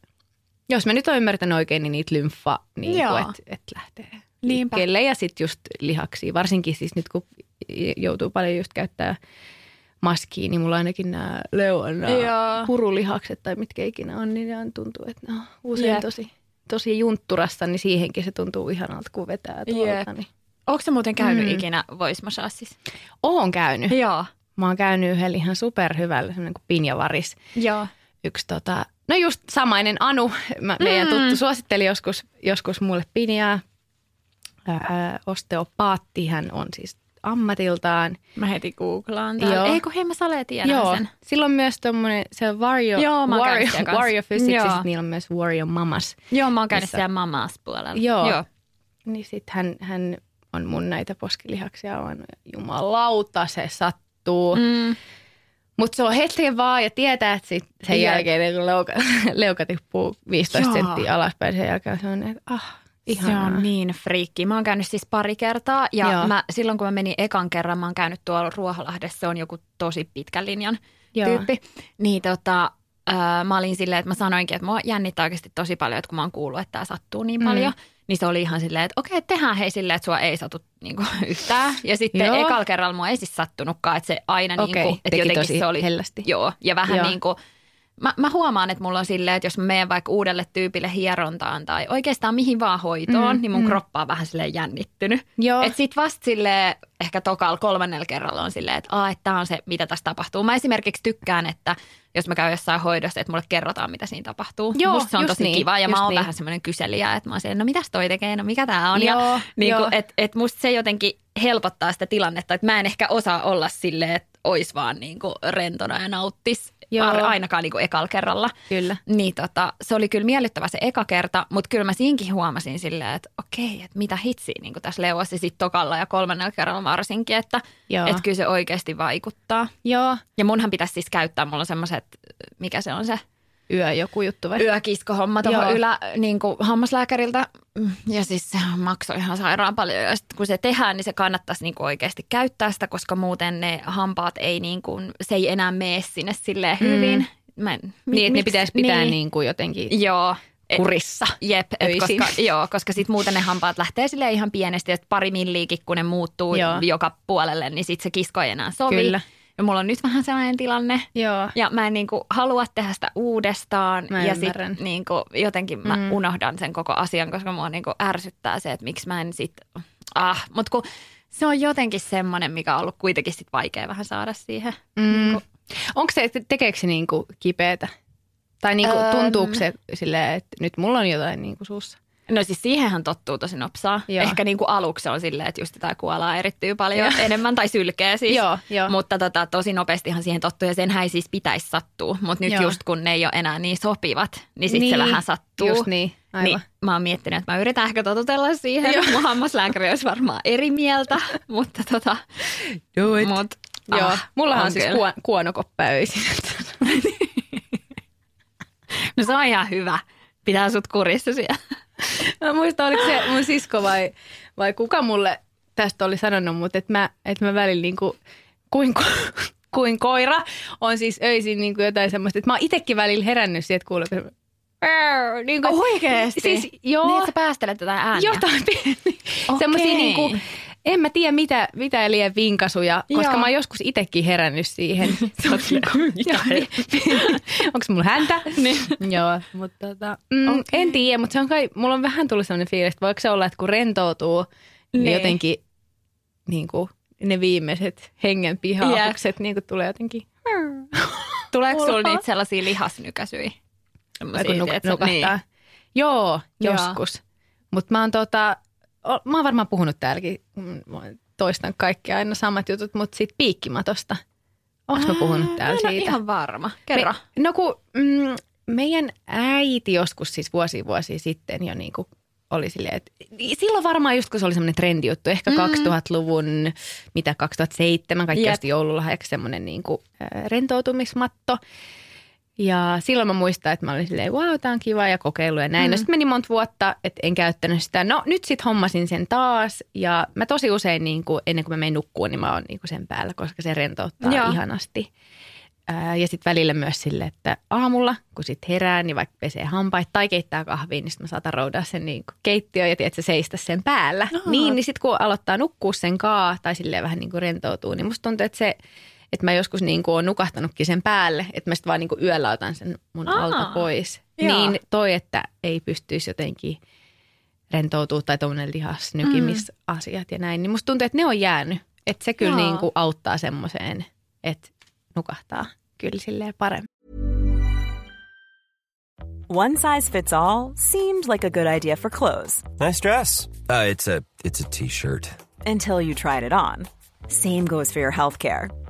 jos mä nyt olen ymmärtänyt oikein, niin niitä lymfa, niinku, että et lähtee Niinpä. liikkeelle. Ja sitten just lihaksia, varsinkin siis nyt kun joutuu paljon just käyttää maskiin, niin mulla ainakin nämä leuan purulihakset tai mitkä ikinä on, niin ne tuntuu, että ne on usein Jep. tosi, tosi juntturassa, niin siihenkin se tuntuu ihanalta, kun vetää tuolta. Jep. Niin. Onko se muuten käynyt Mm. ikinä voice massageissa? Oon käynyt. Joo. Mä oon käynyt yhdellä ihan superhyvällä, semmoinen kuin Pinjavaris. Joo. Yksi tota, no just samainen Anu, mä, meidän Mm. tuttu suositteli joskus, joskus mulle Pinjaa. Osteopaatti hän on siis ammatiltaan. Mä heti googlaan täällä. Joo. Ei kun hei mä salee tiedän Joo, sen. silloin myös tommonen, se on Wario, Joo, mä kanssa. Wario Physics Joo. niillä on myös Wario Mamas. Joo, mä oon käynyt Missä- siellä mamas puolella. Joo. Joo. Niin sit hän, hän on mun näitä poskilihaksia on jumalauta, se sattuu. Mm. Mm. Mutta se on hetken vaan ja tietää, että sit sen Jep. jälkeen kun leuka, leuka tippuu 15 Joo. senttiä alaspäin, sen jälkeen se on, että ah, Se ihanaa. on niin friikki. Mä oon käynyt siis pari kertaa ja Joo. mä, silloin kun mä menin ekan kerran, mä oon käynyt tuolla Ruoholahdessa, se on joku tosi pitkän linjan Joo. tyyppi. Niin tota, ää, mä olin silleen, että mä sanoinkin, että mua jännittää oikeasti tosi paljon, että kun mä oon kuullut, että tää sattuu niin Mm. paljon. Niin se oli ihan silleen, että okei, tehdään hei silleen, että sua ei satu niinku yhtään. Ja sitten Joo. ekalla kerralla mua ei siis sattunutkaan, että se aina Okei, niinku, että teki jotenkin tosi se oli, hellästi. joo, ja vähän Joo. niin kuin, mä, mä huomaan, että mulla on silleen, että jos mä menen vaikka uudelle tyypille hierontaan tai oikeastaan mihin vaan hoitoon, Mm, niin mun mm. kroppa on vähän silleen jännittynyt. Joo. Et sit vasta silleen, ehkä tokalla kolmannella kerralla on silleen, että Aa, että tää on se, mitä tässä tapahtuu. Mä esimerkiksi tykkään, että jos mä käyn jossain hoidossa, että mulle kerrotaan, mitä siinä tapahtuu. Joo, Musta se on tosi niin, kiva ja mä oon niin. vähän semmoinen kyselijä, että mä oon silleen, no mitäs toi tekee, no mikä tää on. Joo, ja niin kuin, et, et musta se jotenkin helpottaa sitä tilannetta, että mä en ehkä osaa olla silleen, että ois vaan niin kuin rentona ja nauttis Joo. ainakaan niin kuin ekalla kerralla. Kyllä. Niin tota, se oli kyllä miellyttävä se eka kerta, mutta kyllä mä siinkin huomasin silleen, että okei, että mitä hitsiä niin tässä leuassa sitten tokalla ja kolmannella kerralla varsinkin, että et kyllä se oikeasti vaikuttaa. Joo. Ja munhan pitäisi siis käyttää, mulla on semmoiset, mikä se on se Yö joku juttu vai? yökiskohomma tuohon ylä niin kuin hammaslääkäriltä. Mm, Ja siis se maksoi ihan sairaan paljon. Ja sitten kun se tehdään, niin se kannattaisi niin kuin oikeasti käyttää sitä, koska muuten ne hampaat ei niin kuin, se ei enää mene sinne silleen hyvin. Mä en, mi- Niin, ne pitäisi pitää niin. niin kuin jotenkin Joo. Et- kurissa. Jep, et öisin. koska, joo, koska sit muuten ne hampaat lähtee sille ihan pienesti, että pari milliikin, kun ne muuttuu Joo. joka puolelle, niin sit se kisko ei enää sovi. Kyllä. Ja mulla on nyt vähän sellainen tilanne, Joo. ja mä en niinku halua tehdä sitä uudestaan. Mä ja ymmärrän. sit niinku jotenkin mä Mm. unohdan sen koko asian, koska mua niinku ärsyttää se, että miksi mä en sit... Ah, mutta kun se on jotenkin semmoinen, mikä on ollut kuitenkin sit vaikea vähän saada siihen. Mm. Niinku, Onko se, tekeekö se niin kuin kipeätä? Tai niin kuin, tuntuuko se silleen, että nyt mulla on jotain niin kuin suussa? No siis siihenhän tottuu tosi nopsaa. Joo. Ehkä niinku aluksi se on silleen, että just jotain kuolaa erittyy paljon Joo. enemmän tai sylkeä siis. Joo, joo. Mutta tota, tosi nopeastihan siihen tottuu ja senhän ei siis pitäisi sattua. Mutta nyt Joo. just kun ne ei ole enää niin sopivat, niin sitten se Niin, vähän sattuu. Just niin, aivan. Niin mä oon miettinyt, että mä yritän ehkä totutella siihen. Joo. Mun hammaslääkäri olisi varmaan eri mieltä, mutta tota... Do Mut, Joo, ah, mullahan on, siis kyllä. kuon, kuonokoppa öisin. No se on ihan hyvä. Pitää sut kurissa siellä. Mä muistan, oliko se mun sisko vai, vai kuka mulle tästä oli sanonut, mutta että mä, että mä välillä niin kuin, kuin, kuin koira on siis öisin niin kuin jotain semmoista, että mä oon itsekin välillä herännyt siihen, että että niin kuin, Oikeesti? Siis, joo, Niin, että sä päästelet tätä ääniä. jotain pieni. Okei. Semmoisia niin kuin, en mä tiedä mitä, mitä liian vinkasuja, koska Joo. mä oon joskus itsekin herännyt siihen. Onko mulla häntä? Niin. Joo, mutta tota, mm, Okei. en tiedä, mutta se on kai, mulla on vähän tullut sellainen fiilis, että voiko se olla, että kun rentoutuu, niin, Niin. jotenkin niin kuin, ne viimeiset hengen pihaukset niin kuin tulee jotenkin. Tuleeko sulla niitä sellaisia lihasnykäsyjä? Kun nuk- tiedätkö, nukahtaa. Niin. Joo, joskus. Mutta mä oon tota, mä oon varmaan puhunut täälläkin, mm, toistan kaikki aina samat jutut, mutta sitten piikkimatosta. Onko mä puhunut täällä siitä? ihan varma. Kerro. Me, no kun mm, meidän äiti joskus siis vuosi vuosi sitten jo niin kuin oli silleen, että silloin varmaan just kun se oli semmoinen trendijuttu, ehkä mm. 2000-luvun, mitä 2007, kaikki osti joululahjaksi semmoinen niin kuin, rentoutumismatto. Ja silloin mä muistan, että mä olin silleen, wow, tää on kiva ja kokeilu ja näin. Mm. No sitten meni monta vuotta, että en käyttänyt sitä. No nyt sitten hommasin sen taas ja mä tosi usein niin kuin, ennen kuin mä menen nukkuun, niin mä oon niin kuin sen päällä, koska se rentouttaa Joo. ihanasti. Ää, Ja sitten välillä myös sille, että aamulla, kun sit herää, niin vaikka pesee hampaita tai keittää kahvia, niin sit mä saatan roudaa sen niin keittiöön ja tiedätkö, seistä sen päällä. Aa. Niin, niin sitten kun aloittaa nukkua sen kaa tai silleen vähän niin kuin rentoutuu, niin musta tuntuu, että se, että mä joskus niin kuin oon nukahtanutkin sen päälle, että mä sitten vaan niin kuin yöllä otan sen mun Aa. alta pois. Joo. Niin toi, että ei pystyisi jotenkin rentoutua tai tuommoinen lihasnykimisasiat ja näin, niin musta tuntuu, että ne on jäänyt. Että se kyllä Joo. niin kuin auttaa semmoiseen, että nukahtaa kyllä silleen paremmin. One size fits all seemed like a good idea for clothes Nice dress. Uh, it's a it's a t-shirt. until you tried it on. Same goes for your healthcare.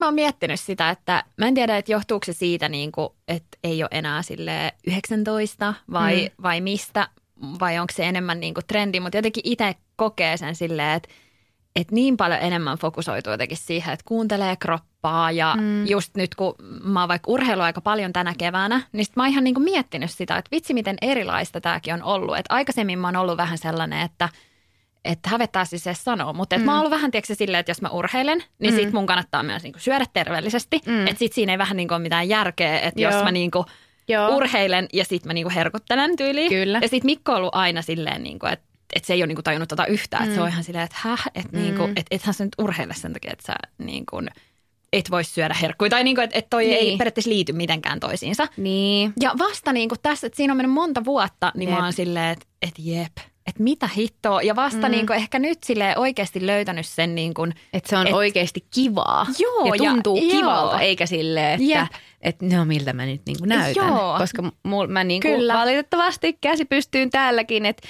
Mä oon miettinyt sitä, että mä en tiedä, että johtuuko se siitä, niin kuin, että ei ole enää sille 19 vai, mm. vai mistä, vai onko se enemmän niin kuin trendi, mutta jotenkin itse kokee sen silleen, että, että niin paljon enemmän fokusoituu jotenkin siihen, että kuuntelee kroppaa ja mm. just nyt kun mä oon vaikka urheilu aika paljon tänä keväänä, niin sit mä oon ihan niin kuin miettinyt sitä, että vitsi miten erilaista tämäkin on ollut. Että aikaisemmin mä oon ollut vähän sellainen, että – että hävettää siis se sanoa, mutta mm. mä oon ollut vähän tiedätkö, silleen, että jos mä urheilen, niin mm. sit mun kannattaa myös niinku syödä terveellisesti. Mm. Että sit siinä ei vähän niinku ole mitään järkeä, että jos Joo. mä niinku Joo. urheilen ja sit mä niinku herkuttelen tyyliin. Kyllä. Ja sit Mikko on ollut aina silleen, niinku, että että se ei ole niinku tajunnut tota yhtään. Mm. Että se on ihan silleen, että häh, että Mm. niinku, et, ethän sä nyt urheile sen takia, että sä niinku, et voi syödä herkkuja. Tai niinku, että et toi niin. ei periaatteessa liity mitenkään toisiinsa. Niin. Ja vasta niin kuin tässä, että siinä on mennyt monta vuotta, niin Jep. mä oon silleen, että, että jep, että mitä hittoa. Ja vasta mm. niin kuin ehkä nyt silleen oikeasti löytänyt sen niin kuin, Että se on Et- oikeasti kivaa Joo, ja tuntuu ja- kivalta, joo. eikä silleen, Jep. että et, no miltä mä nyt niinku näytän. Joo. Koska mul, mä niinku Kyllä. valitettavasti käsi pystyyn täälläkin, että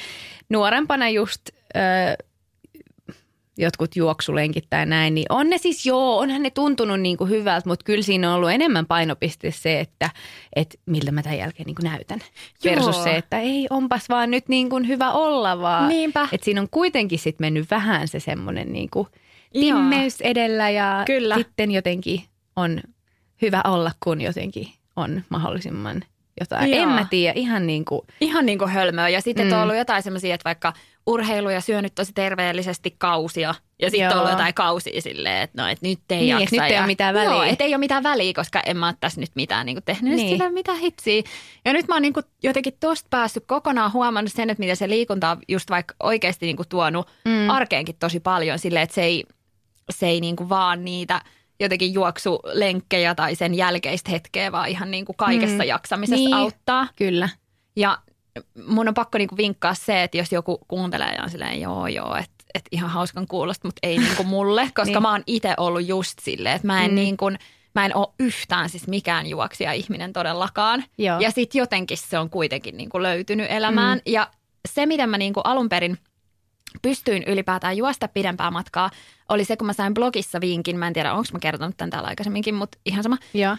nuorempana just ö, jotkut juoksulenkit tai näin, niin on ne siis joo, onhan ne tuntunut niinku hyvältä, mutta kyllä siinä on ollut enemmän painopiste se, että et miltä mä tämän jälkeen niinku näytän. Joo. Versus se, että ei onpas vaan nyt niinku hyvä olla, vaan Niinpä. että siinä on kuitenkin sit mennyt vähän se semmoinen niinku Joo. timmeys edellä ja Kyllä. sitten jotenkin on hyvä olla, kun jotenkin on mahdollisimman jotain. Joo. En mä tiedä, ihan niin kuin, ihan niin kuin hölmöä. Ja sitten. Mm. on ollut jotain semmoisia, että vaikka urheilu ja syönyt tosi terveellisesti kausia. Ja sitten ollut jotain kausia silleen, että no, että nyt ei Niin, jaksa. nyt ei ja, ole mitään väliä. Joo, että ei ole mitään väliä, koska en mä ole tässä nyt mitään niin kuin tehnyt. Niin. Niin. Silleen, mitä hitsiä. Ja nyt mä oon niin kuin jotenkin tosta päässyt kokonaan huomannut sen, että miten se liikunta on just vaikka oikeasti niin kuin tuonut mm. arkeenkin tosi paljon silleen, että se ei, se ei niin kuin vaan niitä jotenkin juoksulenkkejä tai sen jälkeistä hetkeä, vaan ihan niin kuin kaikessa Mm. jaksamisessa Niin. auttaa. kyllä. Ja mun on pakko niinku vinkkaa se, että jos joku kuuntelee ja on silleen joo joo, että et ihan hauskan kuulosta, mutta ei niinku mulle, koska niin. Mä oon itse ollut just silleen, että mä en. Mm. niinku, mä en ole yhtään siis mikään juoksija ihminen todellakaan. Joo. Ja sitten jotenkin se on kuitenkin niinku löytynyt elämään. Mm. Ja se, miten mä niinku alun perin pystyin ylipäätään juosta pidempää matkaa, oli se, kun mä sain blogissa vinkin, mä en tiedä, onko mä kertonut tämän täällä aikaisemminkin, mutta ihan sama. Joo.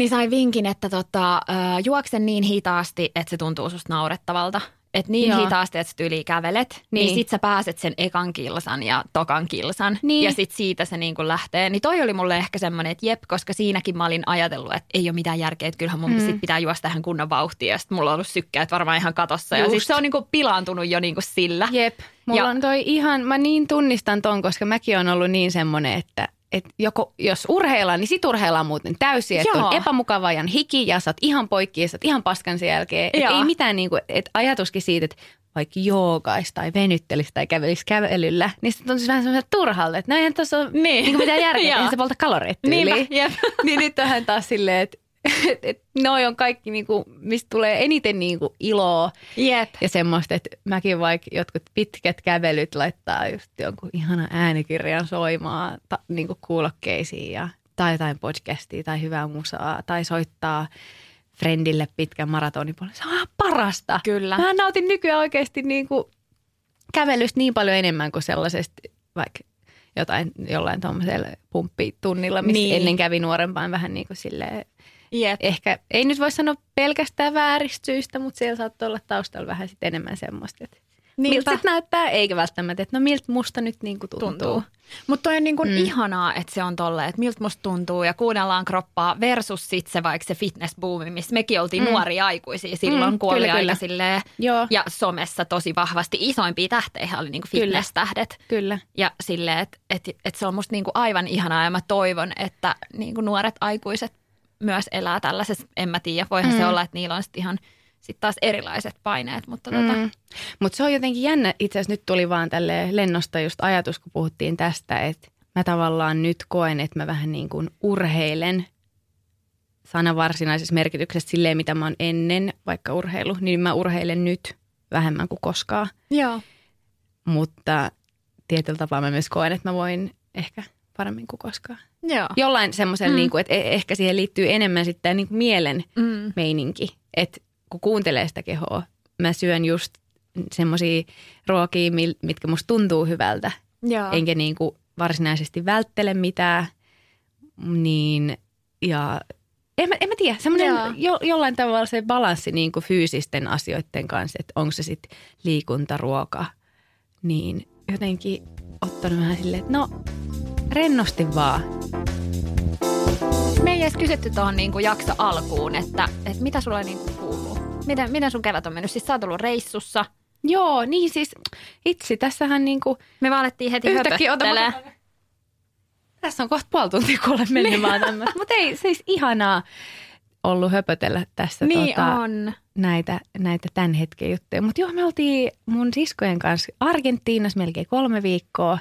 Niin sai vinkin, että tota, äh, juokse niin hitaasti, että se tuntuu susta naurettavalta. että niin Joo. hitaasti, että sä yli kävelet, niin, Niin. sit sä pääset sen ekan kilsan ja tokan kilsan. Niin. Ja sit siitä se niin lähtee. Niin toi oli mulle ehkä semmoinen, että jep, koska siinäkin mä olin ajatellut, että ei ole mitään järkeä, että kyllähän mun mm. sit pitää juosta tähän kunnon vauhtia. Ja sit mulla on ollut sykkäät varmaan ihan katossa. Ja Just. sit se on niin kuin pilaantunut jo niin kuin sillä. Jep, mulla Ja- on toi ihan, mä niin tunnistan ton, koska mäkin on ollut niin semmoinen, että et joko, jos urheillaan, niin sit urheillaan muuten täysin, että on epämukava ja hiki ja sä oot ihan poikki ja sä oot ihan paskan sen jälkeen. Et Joo. ei mitään niinku, et ajatuskin siitä, että vaikka joogaisi tai venyttelisi tai kävelisi kävelyllä, niin sitten on siis vähän semmoinen turhalta, että no eihän tuossa ole Niin. niin. mitään järkeä, eihän se polta kaloreita Niinpä, niin nyt on taas silleen, että et, et noi on kaikki, niinku, mistä tulee eniten niinku iloa Jep. ja semmoista, että mäkin vaikka jotkut pitkät kävelyt laittaa just jonkun ihana äänikirjan soimaan ta, niin kuulokkeisiin ja, tai jotain podcastia tai hyvää musaa tai soittaa friendille pitkän maratonin Se on ihan parasta. Kyllä. Mä nautin nykyään oikeasti niin kuin kävelystä niin paljon enemmän kuin sellaisesta vaikka jotain jollain tuommoisella pumppitunnilla, missä niin. ennen kävi nuorempaan vähän niin kuin silleen Jep. ehkä, ei nyt voi sanoa pelkästään vääristä syistä, mutta siellä saattaa olla taustalla vähän sit enemmän semmoista, että Niinpä. miltä sit näyttää, eikä välttämättä, että no miltä musta nyt niinku tuntuu. tuntuu. Mutta toi on niin kuin mm. ihanaa, että se on tolleen, että miltä musta tuntuu ja kuunnellaan kroppaa versus sit se vaikka se fitnessbuumi, missä mekin oltiin mm. nuoria aikuisia silloin, Mm, mm, kun oli kyllä, aika kyllä. silleen, Joo. ja somessa tosi vahvasti isoimpia tähtejä oli niin Kyllä. fitness-tähdet. Kyllä. Ja silleen, että et, et se on musta niinku aivan ihanaa ja mä toivon, että niinku nuoret aikuiset myös elää tällaisessa. En mä tiedä, voihan mm. se olla, että niillä on sit ihan sit taas erilaiset paineet, mutta tota, Mm. Mutta se on jotenkin jännä, itse asiassa nyt tuli vaan tälle lennosta just ajatus, kun puhuttiin tästä, että mä tavallaan nyt koen, että mä vähän niin kuin urheilen sana varsinaisessa merkityksessä silleen, mitä mä oon ennen vaikka urheilu, niin mä urheilen nyt vähemmän kuin koskaan. joo. mutta tietyllä tapaa mä myös koen, että mä voin ehkä paremmin kuin koskaan. Joo. Jollain semmoisen, mm. niin kuin, että e- ehkä siihen liittyy enemmän sitten niin kuin mielen Mm. meininki, että kun kuuntelee sitä kehoa, mä syön just semmoisia ruokia, mitkä musta tuntuu hyvältä, Joo. enkä niin kuin varsinaisesti välttele mitään, niin ja en mä, en mä tiedä, semmoinen jo, jollain tavalla se balanssi niin kuin fyysisten asioiden kanssa, että onko se sitten liikunta, ruoka, niin jotenkin ottanut vähän silleen, että no rennosti vaan. Ei edes kysytty tuohon niinku jakso alkuun, että, että mitä sulla niinku kuuluu. Miten, miten sun kevät on mennyt? Siis sä oot ollut reissussa. Joo, niin siis itse tässähän niin kuin Me vaan alettiin heti yhtäkkiä. Tässä on kohta puoli tuntia kuule mennyt vaan tämmöistä. Mutta ei, siis ihanaa ollut höpötellä tässä Niin tota, on. näitä, näitä tämän hetken juttuja. Mutta joo, me oltiin mun siskojen kanssa Argentiinassa melkein kolme viikkoa.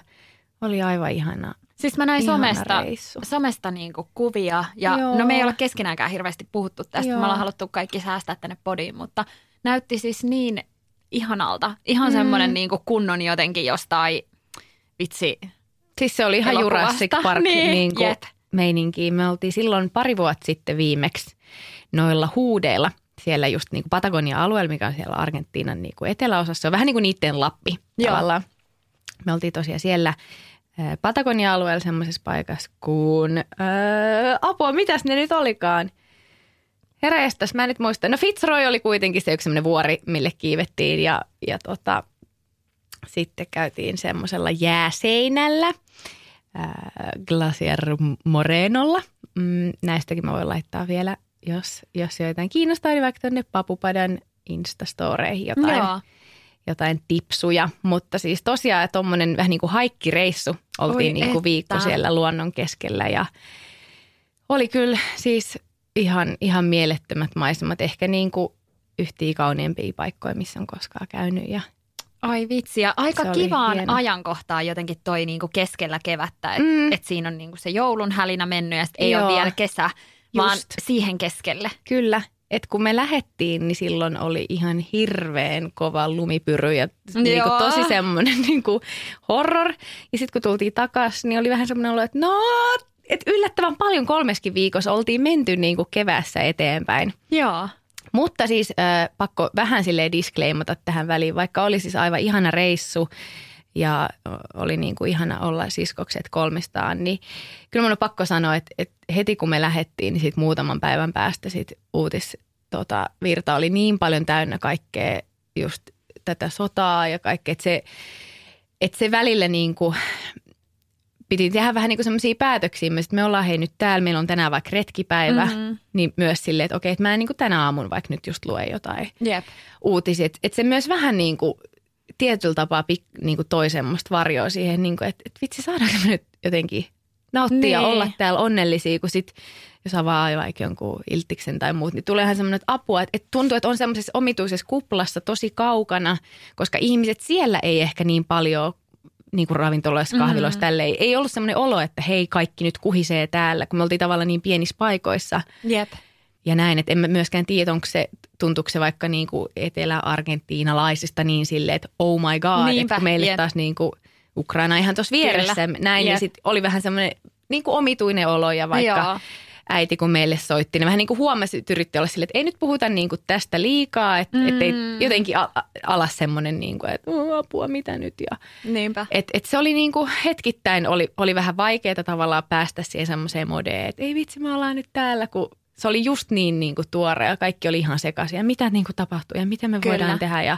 Oli aivan ihanaa. Siis mä näin Ihana somesta, reissu. somesta niinku kuvia ja Joo. no me ei ole keskenäänkään hirveästi puhuttu tästä. Joo. Me ollaan haluttu kaikki säästää tänne podiin, mutta näytti siis niin ihanalta. Ihan mm. semmoinen niinku kunnon jotenkin jostain vitsi. Siis se oli ihan Elokuvasta. Jurassic Park Niin, niin, kuin jep. meininki. Me oltiin silloin pari vuotta sitten viimeksi noilla huudeilla siellä just niin kuin Patagonia-alueella, mikä on siellä Argentiinan niin kuin eteläosassa. Se on vähän niin kuin niiden Lappi Joo. tavallaan. Me oltiin tosiaan siellä Patagonia-alueella semmoisessa paikassa kuin, ää, apua, mitäs ne nyt olikaan? Herästäs, mä en nyt muista. No Fitzroy oli kuitenkin se yksi semmoinen vuori, mille kiivettiin ja, ja tota, sitten käytiin semmoisella jääseinällä, ää, Glacier Morenolla. Mm, näistäkin mä voin laittaa vielä, jos, jos joitain kiinnostaa, niin vaikka tuonne Papupadan Instastoreihin jotain, Joo. Jotain tipsuja. Mutta siis tosiaan tuommoinen vähän niin kuin haikkireissu. Oltiin Oi niin kuin viikko että. siellä luonnon keskellä ja oli kyllä siis ihan, ihan mielettömät maisemat. Ehkä niin kuin yhtiä kauniimpia paikkoja, missä on koskaan käynyt ja Ai vitsi, ja aika Se kivaan ajankohtaan jotenkin toi niinku keskellä kevättä, että Mm. et siinä on niinku se joulun hälinä mennyt ja ei Joo. ole vielä kesä, vaan Just. siihen keskelle. Kyllä, että kun me lähettiin, niin silloin oli ihan hirveän kova lumipyry ja niin kuin tosi semmoinen niin kuin horror. Ja sitten kun tultiin takaisin, niin oli vähän semmoinen olo, että no, että yllättävän paljon kolmeskin viikossa oltiin menty niin kuin keväässä eteenpäin. Joo. Mutta siis äh, pakko vähän silleen disclaimata tähän väliin, vaikka oli siis aivan ihana reissu ja oli niin kuin ihana olla siskokset kolmistaan, niin kyllä mun on pakko sanoa, että, että heti kun me lähdettiin, niin sit muutaman päivän päästä sit uutis tota, virta oli niin paljon täynnä kaikkea just tätä sotaa ja kaikkea. Että se, että se välillä niin kuin, piti tehdä vähän niin kuin semmoisia päätöksiä. Me, me ollaan hei nyt täällä, meillä on tänään vaikka retkipäivä, mm-hmm. niin myös silleen, että okei, että mä en niin kuin tänä aamun vaikka nyt just lue jotain Jep. uutisia. Että, että se myös vähän niin kuin tietyllä tapaa pik, niin kuin toi semmoista varjoa siihen, niin kuin, että, että vitsi saadaanko me nyt jotenkin nauttia niin. ja olla täällä onnellisia, kun sit jos avaa vaikka jonkun iltiksen tai muut, niin tuleehan semmoinen apua, että, että tuntuu, että on semmoisessa omituisessa kuplassa tosi kaukana, koska ihmiset siellä ei ehkä niin paljon niin kuin ravintoloissa, kahviloissa, mm-hmm. tälleen. Ei ollut semmoinen olo, että hei, kaikki nyt kuhisee täällä, kun me oltiin tavallaan niin pienissä paikoissa. Jep. Ja näin, että emme myöskään tiedä, onko se, tuntuuko se vaikka niin kuin etelä-argentiinalaisista niin silleen, että oh my god, Niinpä, että meille jep. taas niin kuin Ukraina ihan tuossa vieressä. Kyllä. Näin, jep. ja sitten oli vähän semmoinen niin kuin omituinen olo ja vaikka Joo äiti, kun meille soitti, niin vähän niin kuin huomasi, että yritti olla sille, että ei nyt puhuta niin kuin tästä liikaa, että, mm. ei jotenkin alas semmoinen, niin kuin, että apua, mitä nyt. Ja, Niinpä. Et, et se oli niin kuin hetkittäin, oli, oli vähän vaikeaa tavallaan päästä siihen semmoiseen modeen, että ei vitsi, me ollaan nyt täällä, kun se oli just niin, niin kuin tuore ja kaikki oli ihan sekaisin ja mitä niin kuin tapahtui ja mitä me kyllä. voidaan tehdä ja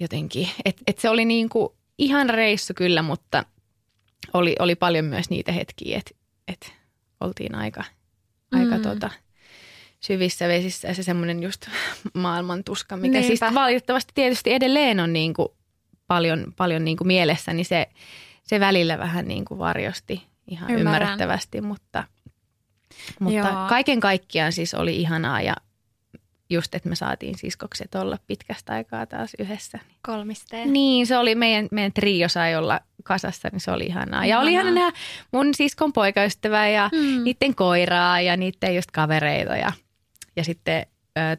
jotenkin. Että et se oli niin kuin ihan reissu kyllä, mutta oli, oli paljon myös niitä hetkiä, että et oltiin aika – aika mm. tota, syvissä vesissä ja se semmoinen just maailman tuska, mikä Niinpä. siis valitettavasti tietysti edelleen on niin kuin paljon, paljon niin kuin mielessä, niin se, se välillä vähän niin kuin varjosti ihan Ymmärrän. ymmärrettävästi, mutta, mutta kaiken kaikkiaan siis oli ihanaa ja just, että me saatiin siskokset olla pitkästä aikaa taas yhdessä. Kolmisteen. Niin, se oli meidän, meidän trio sai olla kasassa, niin se oli ihanaa. Ja oli ihana nähdä mun siskon poikaystävää ja mm. niiden koiraa ja niiden just kavereita ja, ja sitten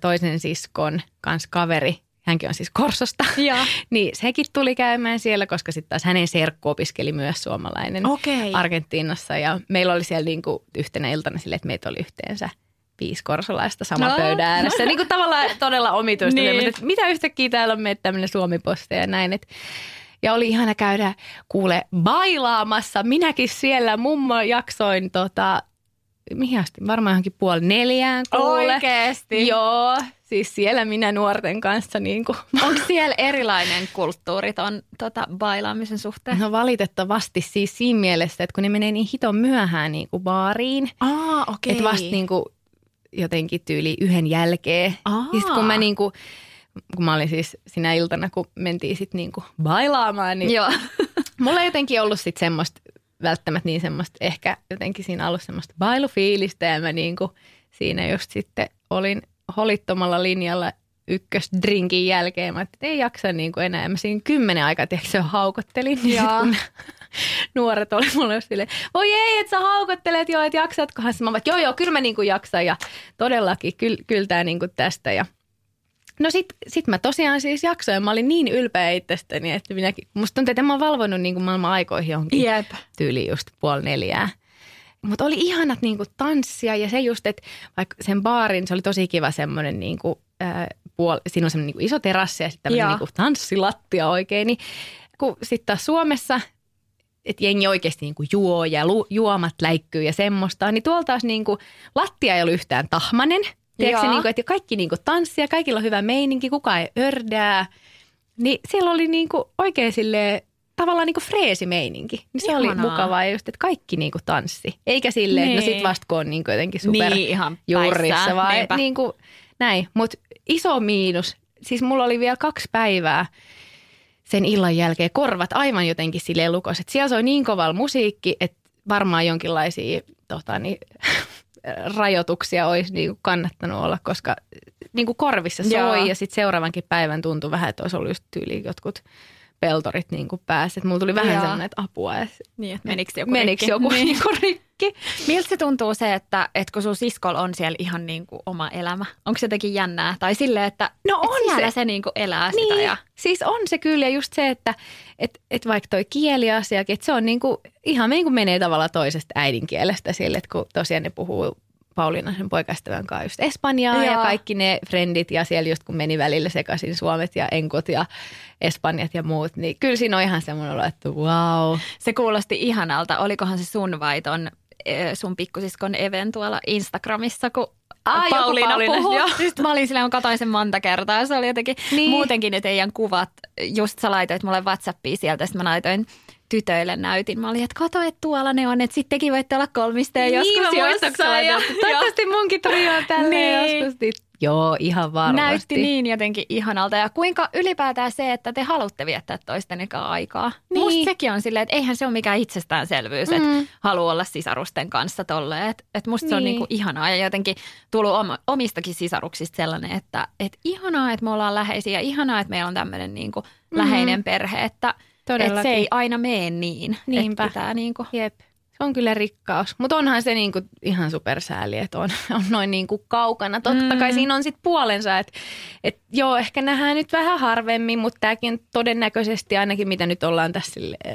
toisen siskon kanssa kaveri, hänkin on siis Korsosta, ja. niin sekin tuli käymään siellä, koska sitten taas hänen serkku opiskeli myös suomalainen okay. Argentiinassa ja meillä oli siellä niinku yhtenä iltana sille, että meitä oli yhteensä – viisi korsolaista sama no. pöydän ääressä. niin kuin tavallaan todella omituista. niin. että mitä yhtäkkiä täällä on meitä tämmöinen Suomi-poste ja näin. Että ja oli ihana käydä kuule bailaamassa. Minäkin siellä mummo jaksoin tota, mihin asti? Varmaan johonkin puoli neljään kuule. Oikeesti? Joo, siis siellä minä nuorten kanssa. Niin kuin. Onko siellä erilainen kulttuuri ton tota, bailaamisen suhteen? No valitettavasti siis siinä mielessä, että kun ne menee niin hiton myöhään niin kuin baariin. Aa, okei. Okay. Että vasta niin kuin jotenkin tyyli yhden jälkeen. Aa. Ja sit kun mä niinku, kun mä olin siis sinä iltana, kun mentiin sitten niinku bailaamaan, niin Joo. mulla ei jotenkin ollut sitten semmoista välttämättä niin semmoista, ehkä jotenkin siinä alussa semmoista bailufiilistä ja mä niinku siinä just sitten olin holittomalla linjalla ykkösdrinkin jälkeen. Mä että ei jaksa niin kuin enää. Mä siinä kymmenen aikaa tiedätkö, haukottelin. Niin kun nuoret oli mulle silleen, voi ei, että sä haukottelet jo, että jaksatkohan. Mä vaan, joo joo, kyllä mä niin kuin jaksan ja todellakin kyl, kyllä tämä niin kuin tästä. Ja No sit, sit mä tosiaan siis jaksoin. Mä olin niin ylpeä itsestäni, että minäkin, musta tuntuu, että mä oon valvonut niin kuin maailman aikoihin johonkin Jep. tyyli just puoli neljää. Mutta oli ihanat niinku tanssia ja se just, että vaikka sen baarin, se oli tosi kiva semmoinen niinku, äh, puol- siinä on semmoinen niinku iso terassi ja sitten tämmöinen niinku tanssilattia oikein. Niin kun sitten taas Suomessa että jengi oikeasti niinku juo ja lu, juomat läikkyy ja semmoista, niin tuolta taas niinku, lattia ei ollut yhtään tahmanen. Tiedätkö, niinku, että kaikki niinku tanssia, kaikilla on hyvä meininki, kukaan ei ördää. Niin siellä oli niinku oikein silleen tavallaan niinku freesi meininki. Niin se Ihanaa. oli mukavaa ja just, että kaikki niinku tanssi. Eikä silleen, niin. että no sit vasta kun on niinku jotenkin super niin, ihan juurissa, vaan niinku, näin. Mutta iso miinus, siis mulla oli vielä kaksi päivää sen illan jälkeen korvat aivan jotenkin silleen lukos. Että siellä soi niin kovalla musiikki, että varmaan jonkinlaisia tota, niin, rajoituksia olisi niin kuin kannattanut olla, koska niin kuin korvissa soi Joo. ja sitten seuraavankin päivän tuntui vähän, että olisi ollut just tyyli jotkut peltorit niin kuin pääsi. Mulla tuli vähän sellainen, että apua. Niin, että menikö joku menikö rikki? joku niin. niin kuin rikki. Miltä se tuntuu se, että, että kun sun siskolla on siellä ihan niin kuin oma elämä? Onko se jotenkin jännää? Tai silleen, että no on että siellä se. se niin kuin elää niin, sitä. Ja... Siis on se kyllä ja just se, että et, et vaikka toi kieliasiakin, että se on niin kuin, ihan niin kuin menee tavallaan toisesta äidinkielestä sille, että kun tosiaan ne puhuu Pauliina sen poikaystävän kanssa just Espanjaa Joo. ja kaikki ne frendit ja siellä just kun meni välillä sekaisin suomet ja enkot ja espanjat ja muut, niin kyllä siinä on ihan semmoinen olo, että wow. Se kuulosti ihanalta. Olikohan se sun vai ton sun pikkusiskon Even tuolla Instagramissa, kun joku Pauliina, Pauliina, puhui. joo. Sitten mä olin silleen, mä katsoin sen monta kertaa ja se oli jotenkin Niin. muutenkin ne teidän kuvat. Just sä laitoit mulle Whatsappia sieltä, sitten mä laitoin tytöille näytin. Mä olin, että kato, että tuolla ne on, että sitten tekin voitte olla kolmisteen joskus niin, mä muistan, jossain. ja toivottavasti munkin trio on tälleen Niin. joskus. Niin. Joo, ihan varmasti. Näytti niin jotenkin ihanalta. Ja kuinka ylipäätään se, että te haluatte viettää toisten aikaa. Niin. Musta sekin on silleen, että eihän se ole mikään itsestäänselvyys, mm. että haluaa olla sisarusten kanssa tolleen. Että et musta niin. se on Niin. niinku ihanaa ja jotenkin tullut oma, omistakin sisaruksista sellainen, että et ihanaa, että me ollaan läheisiä ja ihanaa, että meillä on tämmöinen niinku läheinen perhe, että et Todellakin. se ei aina mene niin. Niinpä. Että pitää niinku, Jep. Se on kyllä rikkaus. Mutta onhan se niinku ihan supersääli, että on, on noin niinku kaukana. Totta kai siinä on sitten puolensa, että et joo, ehkä nähdään nyt vähän harvemmin, mutta tämäkin todennäköisesti ainakin mitä nyt ollaan tässä sille, äh,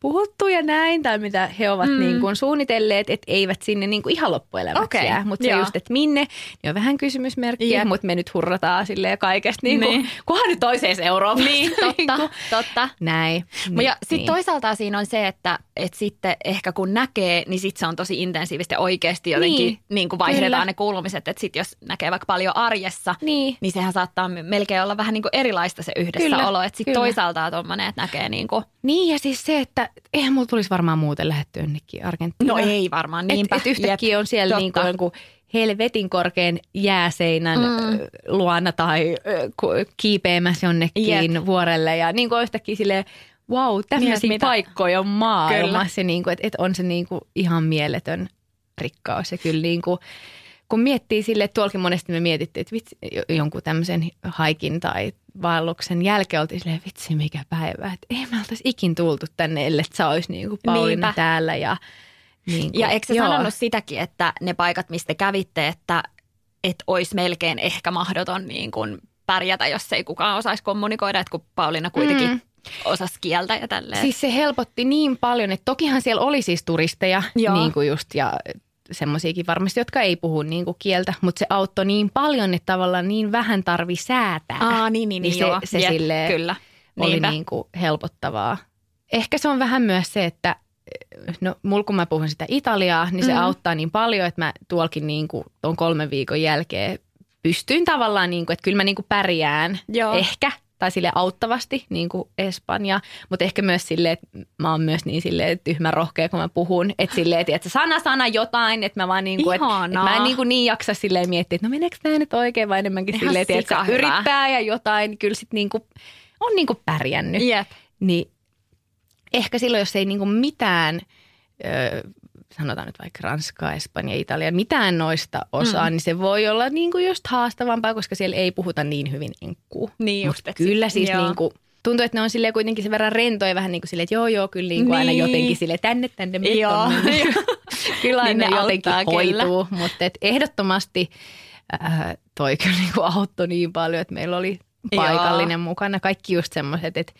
puhuttu ja näin, tai mitä he ovat mm. niinku suunnitelleet, että eivät sinne niinku ihan loppuelämäksi Okei, jää. Mutta se just, että minne, niin on vähän kysymysmerkki, Jep. mutta me nyt hurrataan silleen kaikesta, niinku, Niin. niin. kunhan nyt toiseen Eurooppaan. niin, totta, totta. Näin. Niin, ja sitten niin. toisaalta siinä on se, että et sitten ehkä kun näkee, niin sitten se on tosi intensiivistä ja oikeasti jotenkin niin, Niin, kuin vaihdetaan kyllä. ne kuulumiset. Että sitten jos näkee vaikka paljon arjessa, Niin. niin sehän saattaa me- melkein olla vähän niin kuin erilaista se yhdessäolo. Että sitten toisaalta on tommonen, että näkee niin kuin, Niin ja siis se, että eihän mulla tulisi varmaan muuten lähettyä jonnekin no Argentiinaan. ei varmaan, niinpä. Et, et yhtäkkiä Jep, on siellä totta. niin kuin jonkun helvetin korkean jääseinän mm. luona tai kiipeämässä jonnekin Jep. vuorelle ja niin kuin yhtäkkiä silleen, wow, tämmöisiä mitä- paikkoja on maailmassa, niin kuin, että, että on se niin kuin ihan mieletön rikkaus ja kyllä niin kuin, kun miettii sille, että tuollakin monesti me mietittiin, että vitsi, jo- jonkun tämmöisen haikin tai vaelluksen jälkeen oltiin silleen, vitsi mikä päivä, että ei me oltaisi ikin tultu tänne, ellei sä olisi niin kuin Pauliina Niinpä. täällä ja niin kuin, Ja eikö se joo. sanonut sitäkin, että ne paikat, mistä kävitte, että et olisi melkein ehkä mahdoton niin kuin pärjätä, jos ei kukaan osaisi kommunikoida, että kun Pauliina kuitenkin mm. Osasi kieltä ja tälleen. Siis se helpotti niin paljon, että tokihan siellä oli siis turisteja Joo. niin kuin just ja semmoisiakin varmasti, jotka ei puhu niin kuin kieltä, mutta se auttoi niin paljon, että tavallaan niin vähän tarvi säätää. Aa, niin, niin, niin, se, joo. se Jep, silleen kyllä. oli Niinpä. niin kuin helpottavaa. Ehkä se on vähän myös se, että no mulla kun mä puhun sitä Italiaa, niin se Mhm. auttaa niin paljon, että mä tuolkin niin kuin tuon kolmen viikon jälkeen pystyin tavallaan, niin kuin, että kyllä mä niin kuin pärjään Joo. ehkä tai sille auttavasti niin kuin Espanja, mutta ehkä myös silleen, että mä oon myös niin silleen tyhmä rohkea, kun mä puhun, että silleen, että tiedätkö, sana sana jotain, että mä vaan niin kuin, että, että mä en niin, kuin niin jaksa silleen miettiä, että no meneekö tämä nyt oikein vai enemmänkin Ihan silleen, tiedätkö, sikahyvää. yrittää ja jotain, kyllä sit niin kuin, on niin kuin pärjännyt. Jep. Niin ehkä silloin, jos ei niin kuin mitään, ö, sanotaan nyt vaikka Ranska, Espanja, Italia, mitään noista osaa, mm. niin se voi olla niin kuin just haastavampaa, koska siellä ei puhuta niin hyvin enkkuu. Niin just, kyllä siis joo. niin kuin, tuntuu, että ne on silleen kuitenkin sen verran rentoja vähän niin kuin silleen, että joo joo, kyllä niin kuin aina Niin. jotenkin silleen tänne tänne Joo. tonne. kyllä Niin aina ne jotenkin auttaa kyllä. hoituu, mutta et ehdottomasti äh, toi kyllä niin kuin auttoi niin paljon, että meillä oli paikallinen mukana. Kaikki just semmoiset, että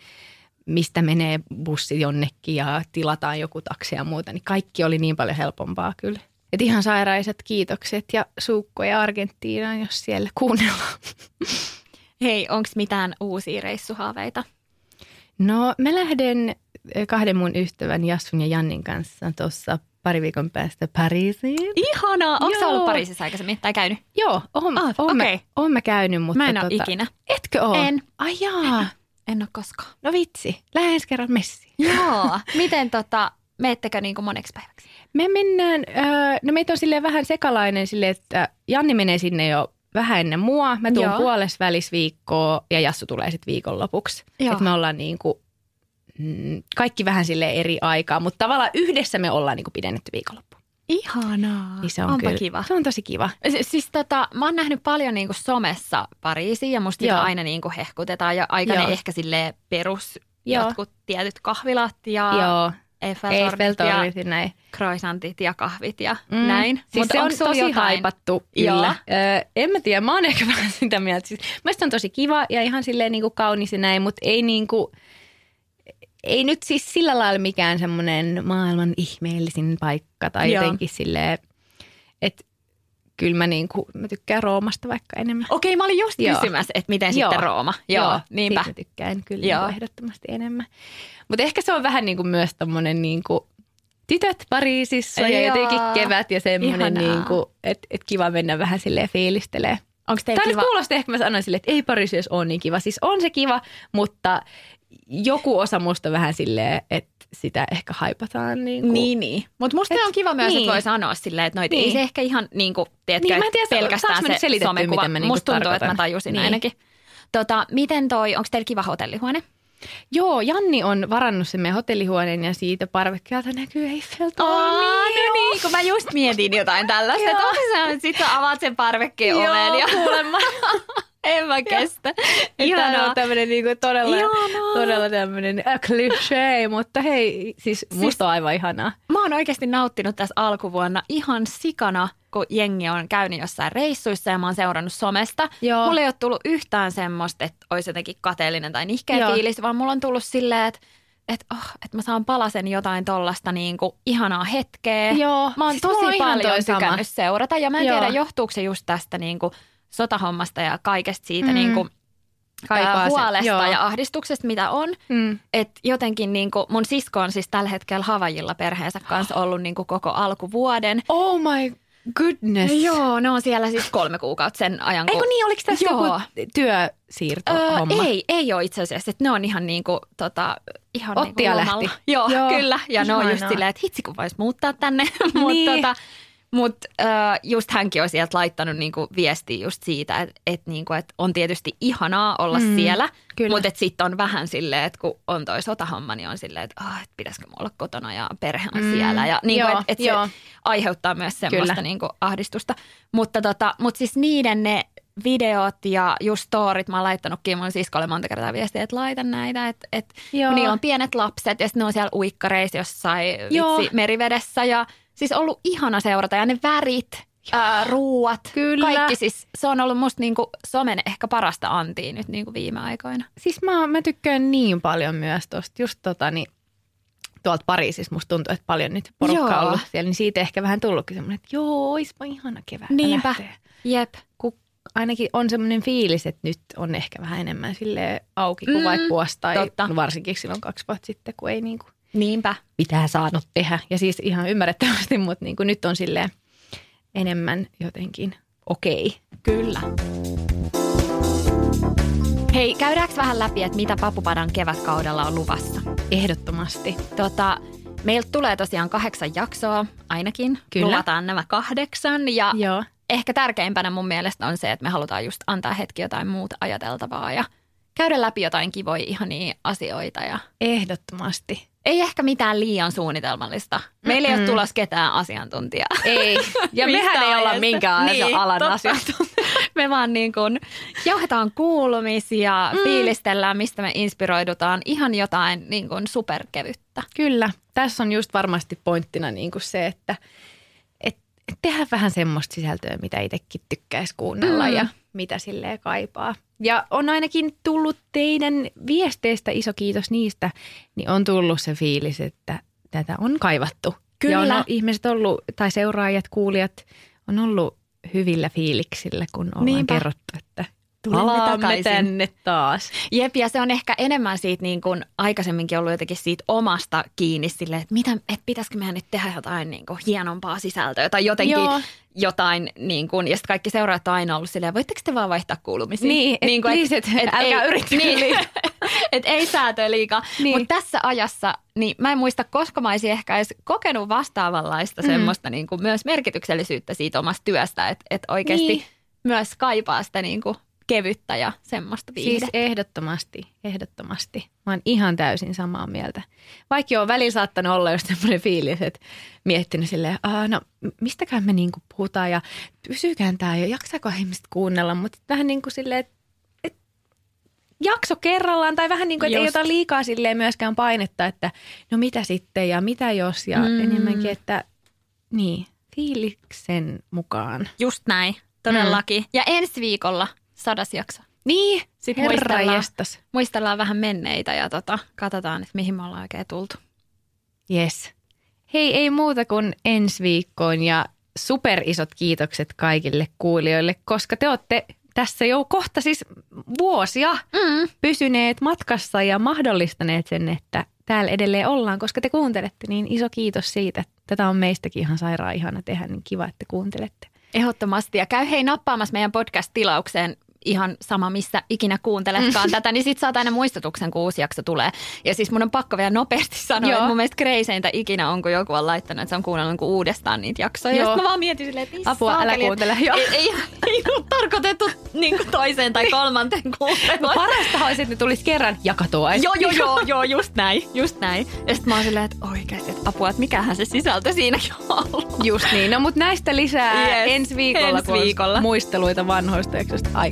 mistä menee bussi jonnekin ja tilataan joku taksi ja muuta, niin kaikki oli niin paljon helpompaa kyllä. Et ihan sairaiset kiitokset ja suukkoja Argentiinaan, jos siellä kuunnellaan. Hei, onko mitään uusia reissuhaaveita? No mä lähden kahden mun ystävän Jassun ja Jannin kanssa tuossa pari viikon päästä Pariisiin. Ihanaa! Onko ollut Pariisissa aikaisemmin tai käynyt? Joo, oon, Ah, oon, okei. mä, oon mä käynyt, mutta Mä en ole tota, ikinä. Etkö oo? En. Ai jaa. En ole koskaan. No vitsi, lähden ensi kerran messiin. Joo. Miten tota, meettekö niinku moneksi päiväksi? Me mennään, öö, no meitä on silleen vähän sekalainen silleen, että Janni menee sinne jo vähän ennen mua. Mä tuun Joo. puolessa välissä viikkoa ja Jassu tulee sitten viikonlopuksi. Että me ollaan niinku, mm, kaikki vähän sille eri aikaa, mutta tavallaan yhdessä me ollaan niinku pidennetty viikonloppu. Ihanaa. Niin se on Onpa kyllä, kiva. Se on tosi kiva. Si- Siis tota, mä oon nähnyt paljon niinku somessa Pariisiin ja musta sitä Joo. aina niinku hehkutetaan ja aika Joo. ne ehkä sille perus Joo. jotkut tietyt kahvilat ja Joo, Eiffeltornit ja näin. croissantit ja kahvit ja Mm. näin. Siis Mut se on tosi jotain? haipattu, kyllä. Öö, en mä tiedä, mä oon ehkä vähän sitä mieltä. Siis, Mielestäni on tosi kiva ja ihan silleen niin kuin kaunis ja näin, mutta ei niin kuin, ei nyt siis sillä lailla mikään semmoinen maailman ihmeellisin paikka tai Joo. jotenkin silleen, että kyllä mä, niin kuin, mä tykkään Roomasta vaikka enemmän. Okei, mä olin just Joo. kysymässä, että miten sitten Rooma. Joo, niinpä. siitä tykkään kyllä Joo. niin kuin ehdottomasti enemmän. Mutta ehkä se on vähän niin kuin myös tommonen niin kuin tytöt Pariisissa ja Joo. jotenkin kevät ja semmoinen, niin kuin, että et kiva mennä vähän silleen fiilistelee. Onko teillä Tämä kiva? nyt kuulosti ehkä mä sanoin silleen, että ei Pariisissa ole niin kiva. Siis on se kiva, mutta joku osa musta vähän silleen, että sitä ehkä haipataan. Niin, kuin. Niin, niin. Mutta musta Et- on kiva myös, niin. että voi sanoa silleen, että noit Niin. ei se ehkä ihan niin kuin, tiedätkö, Niin, mä en tiedä, pelkästään se somekuva. miten mä niinku Musta tuntuu, että mä tarkoitan. tajusin Niin. ainakin. Tota, miten toi, onko teillä kiva hotellihuone? Joo, Janni on varannut sen meidän hotellihuoneen ja siitä parvekkeelta näkyy Eiffeltorni. Oh, no niin, kun mä just mietin jotain tällaista, että Joo. onko se, että sit sä avaat sen parvekkeen oven ja kuulemma. en mä kestä. Ihanaa. Ihanaa. on tämmöinen niinku todella, Ihanaa. todella tämmöinen äh, cliché, mutta hei, siis musta on aivan ihanaa. Mä oon oikeasti nauttinut tässä alkuvuonna ihan sikana, kun jengi on käynyt jossain reissuissa ja mä oon seurannut somesta. Joo. Mulla ei ole tullut yhtään semmoista, että olisi jotenkin kateellinen tai nihkeä Joo. fiilis, vaan mulla on tullut silleen, että että oh, et mä saan palasen jotain tollasta niinku ihanaa hetkeä. Joo. Mä oon Siis tosi paljon tykännyt seurata ja mä en Joo. tiedä johtuuko se just tästä niinku sotahommasta ja kaikesta siitä Mm. niinku, Kaipaa ää, se, huolesta joo. ja ahdistuksesta, mitä on. Mm. Et jotenkin niinku, mun sisko on siis tällä hetkellä Havajilla perheensä kanssa ollut niinku koko alkuvuoden. Oh my goodness. Joo, ne on siellä siis kolme kuukautta sen ajan. kun- Eikö niin, oliko tässä Joo. joku työsiirto Öö, homma? ei, ei ole itse asiassa. Että ne on ihan niinku, tota, ihan niinku ja lomalla. lähti. Joo, Joo, kyllä. Ja ne on just ihanaa. silleen, että hitsi kun vois muuttaa tänne. Mutta Niin. tota, mut, öö, just hänkin on sieltä laittanut niinku viestiä just siitä, että et niinku, et on tietysti ihanaa olla Mm, siellä. Mutta sitten on vähän silleen, että kun on toi sotahomma, niin on silleen, että oh, et pitäisikö mulla olla kotona ja perhe on Mm, siellä. Ja niinku, joo, että et joo. se aiheuttaa myös semmoista Kyllä. niinku ahdistusta. Mutta tota, mut siis niiden ne videot ja just storit, mä oon laittanutkin mun siskolle monta kertaa viestiä, että laita näitä, että et, Joo. kun niillä on pienet lapset ja sitten ne on siellä uikkareissa jossain Joo. vitsi, merivedessä ja siis ollut ihana seurata ja ne värit, ää, ruuat, Kyllä. kaikki siis, se on ollut musta niinku somen ehkä parasta antia nyt niinku viime aikoina. Siis mä, mä tykkään niin paljon myös tosta, just tota niin, tuolta Pariisissa musta tuntuu, että paljon nyt porukkaa Joo. on ollut siellä, niin siitä ehkä vähän tullutkin semmoinen, että joo, oispa ihana kevät Niinpä. lähteä. Jep. Kun ainakin on semmoinen fiilis, että nyt on ehkä vähän enemmän sille auki kuin Mm, vaikka vuosi tai totta. no varsinkin silloin kaksi vuotta sitten, kun ei niin kuin Niinpä. pitää saanut tehdä. Ja siis ihan ymmärrettävästi, mutta niin kuin nyt on silleen enemmän jotenkin okei. Kyllä. Hei, käydäänkö vähän läpi, että mitä Papupadan kevätkaudella on luvassa? Ehdottomasti. Tota, meiltä tulee tosiaan kahdeksan jaksoa ainakin. Kyllä. Luvataan nämä kahdeksan ja Joo. ehkä tärkeimpänä mun mielestä on se, että me halutaan just antaa hetki jotain muuta ajateltavaa ja käydä läpi jotain kivoja ihania asioita. Ja Ehdottomasti. ei ehkä mitään liian suunnitelmallista. Meillä ei ole tulossa ketään asiantuntijaa. Ei. Ja mehän ei olla minkään Niin, alan totta. asiantuntija. Me vaan niin kuin jauhetaan kuulumisia, mm. fiilistellään, mistä me inspiroidutaan. Ihan jotain niin kuin superkevyttä. Kyllä. Tässä on just varmasti pointtina niin kuin se, että et, et tehdään vähän semmoista sisältöä, mitä itsekin tykkäisi kuunnella mm. ja mitä silleen kaipaa. Ja on ainakin tullut teidän viesteistä, iso kiitos niistä, niin on tullut se fiilis, että tätä on kaivattu. Kyllä. Ja on ihmiset ollut, tai seuraajat, kuulijat, on ollut hyvillä fiiliksillä, kun ollaan Niinpä. kerrottu, että Tulemme palaamme takaisin. tänne taas. Jep, ja se on ehkä enemmän siitä niin kuin aikaisemminkin ollut jotenkin siitä omasta kiinni silleen, että, mitä, että pitäisikö meidän nyt tehdä jotain niin kuin hienompaa sisältöä tai jotenkin Joo. jotain niin kuin, ja sitten kaikki seuraajat on aina ollut silleen, voitteko te vaan vaihtaa kuulumisia? Niin, et kuin, please, et älkää yrittäkö niin, liikaa. et ei säätöä liikaa. Niin. Mutta tässä ajassa, niin mä en muista, koska mä olisin ehkä edes kokenut vastaavanlaista Mm. semmoista niin kuin myös merkityksellisyyttä siitä omasta työstä, että et oikeasti Niin. myös kaipaa sitä niin kuin kevyttä ja semmoista Siis viihdettä. ehdottomasti, ehdottomasti. Mä oon ihan täysin samaa mieltä. Vaikka joo, välillä saattanut olla just semmoinen fiilis, että miettinyt silleen, Aa, no mistäkään me niinku puhutaan ja pysykään tää ja jaksaako ihmiset kuunnella, mutta vähän niin kuin silleen, että et, jakso kerrallaan tai vähän niin kuin, että ei ota liikaa silleen myöskään painetta, että no mitä sitten ja mitä jos ja Mm. mm. enemmänkin, että niin, fiiliksen mukaan. Just näin, todellakin. Ja ensi viikolla sadas jakso. Niin, Sitten muistellaan, jestas. muistellaan vähän menneitä ja tota, katsotaan, että mihin me ollaan oikein tultu. Yes. Hei, ei muuta kuin ensi viikkoon ja superisot kiitokset kaikille kuulijoille, koska te olette tässä jo kohta siis vuosia mm. pysyneet matkassa ja mahdollistaneet sen, että täällä edelleen ollaan, koska te kuuntelette, niin iso kiitos siitä. Tätä on meistäkin ihan sairaan ihana tehdä, niin kiva, että kuuntelette. Ehdottomasti. Ja käy hei nappaamassa meidän podcast-tilaukseen ihan sama, missä ikinä kuunteletkaan tätä, niin sit saat aina muistutuksen, kun uusi jakso tulee. Ja siis mun on pakko vielä nopeasti sanoa, Joo. että mun mielestä kreiseintä ikinä on, kun joku on laittanut, että se on kuunnellut niin uudestaan niitä jaksoja. Joo. Ja mä vaan mietin silleen, että Apua, saakeli, älä kuuntele. Joo. Ei, ei, ei ole tarkoitettu niin kuin toiseen tai kolmanteen kuunteluun. Parasta olisi, että ne tulisi kerran jakatua. Joo, joo, joo, joo, just näin, just näin. Ja sitten mä oon silleen, että oikeasti, että apua, että mikähän se sisältö siinäkin on ollut. Just niin, no mutta näistä lisää yes. ensi viikolla, ensi viikolla. muisteluita vanhoista jaksoista. Ai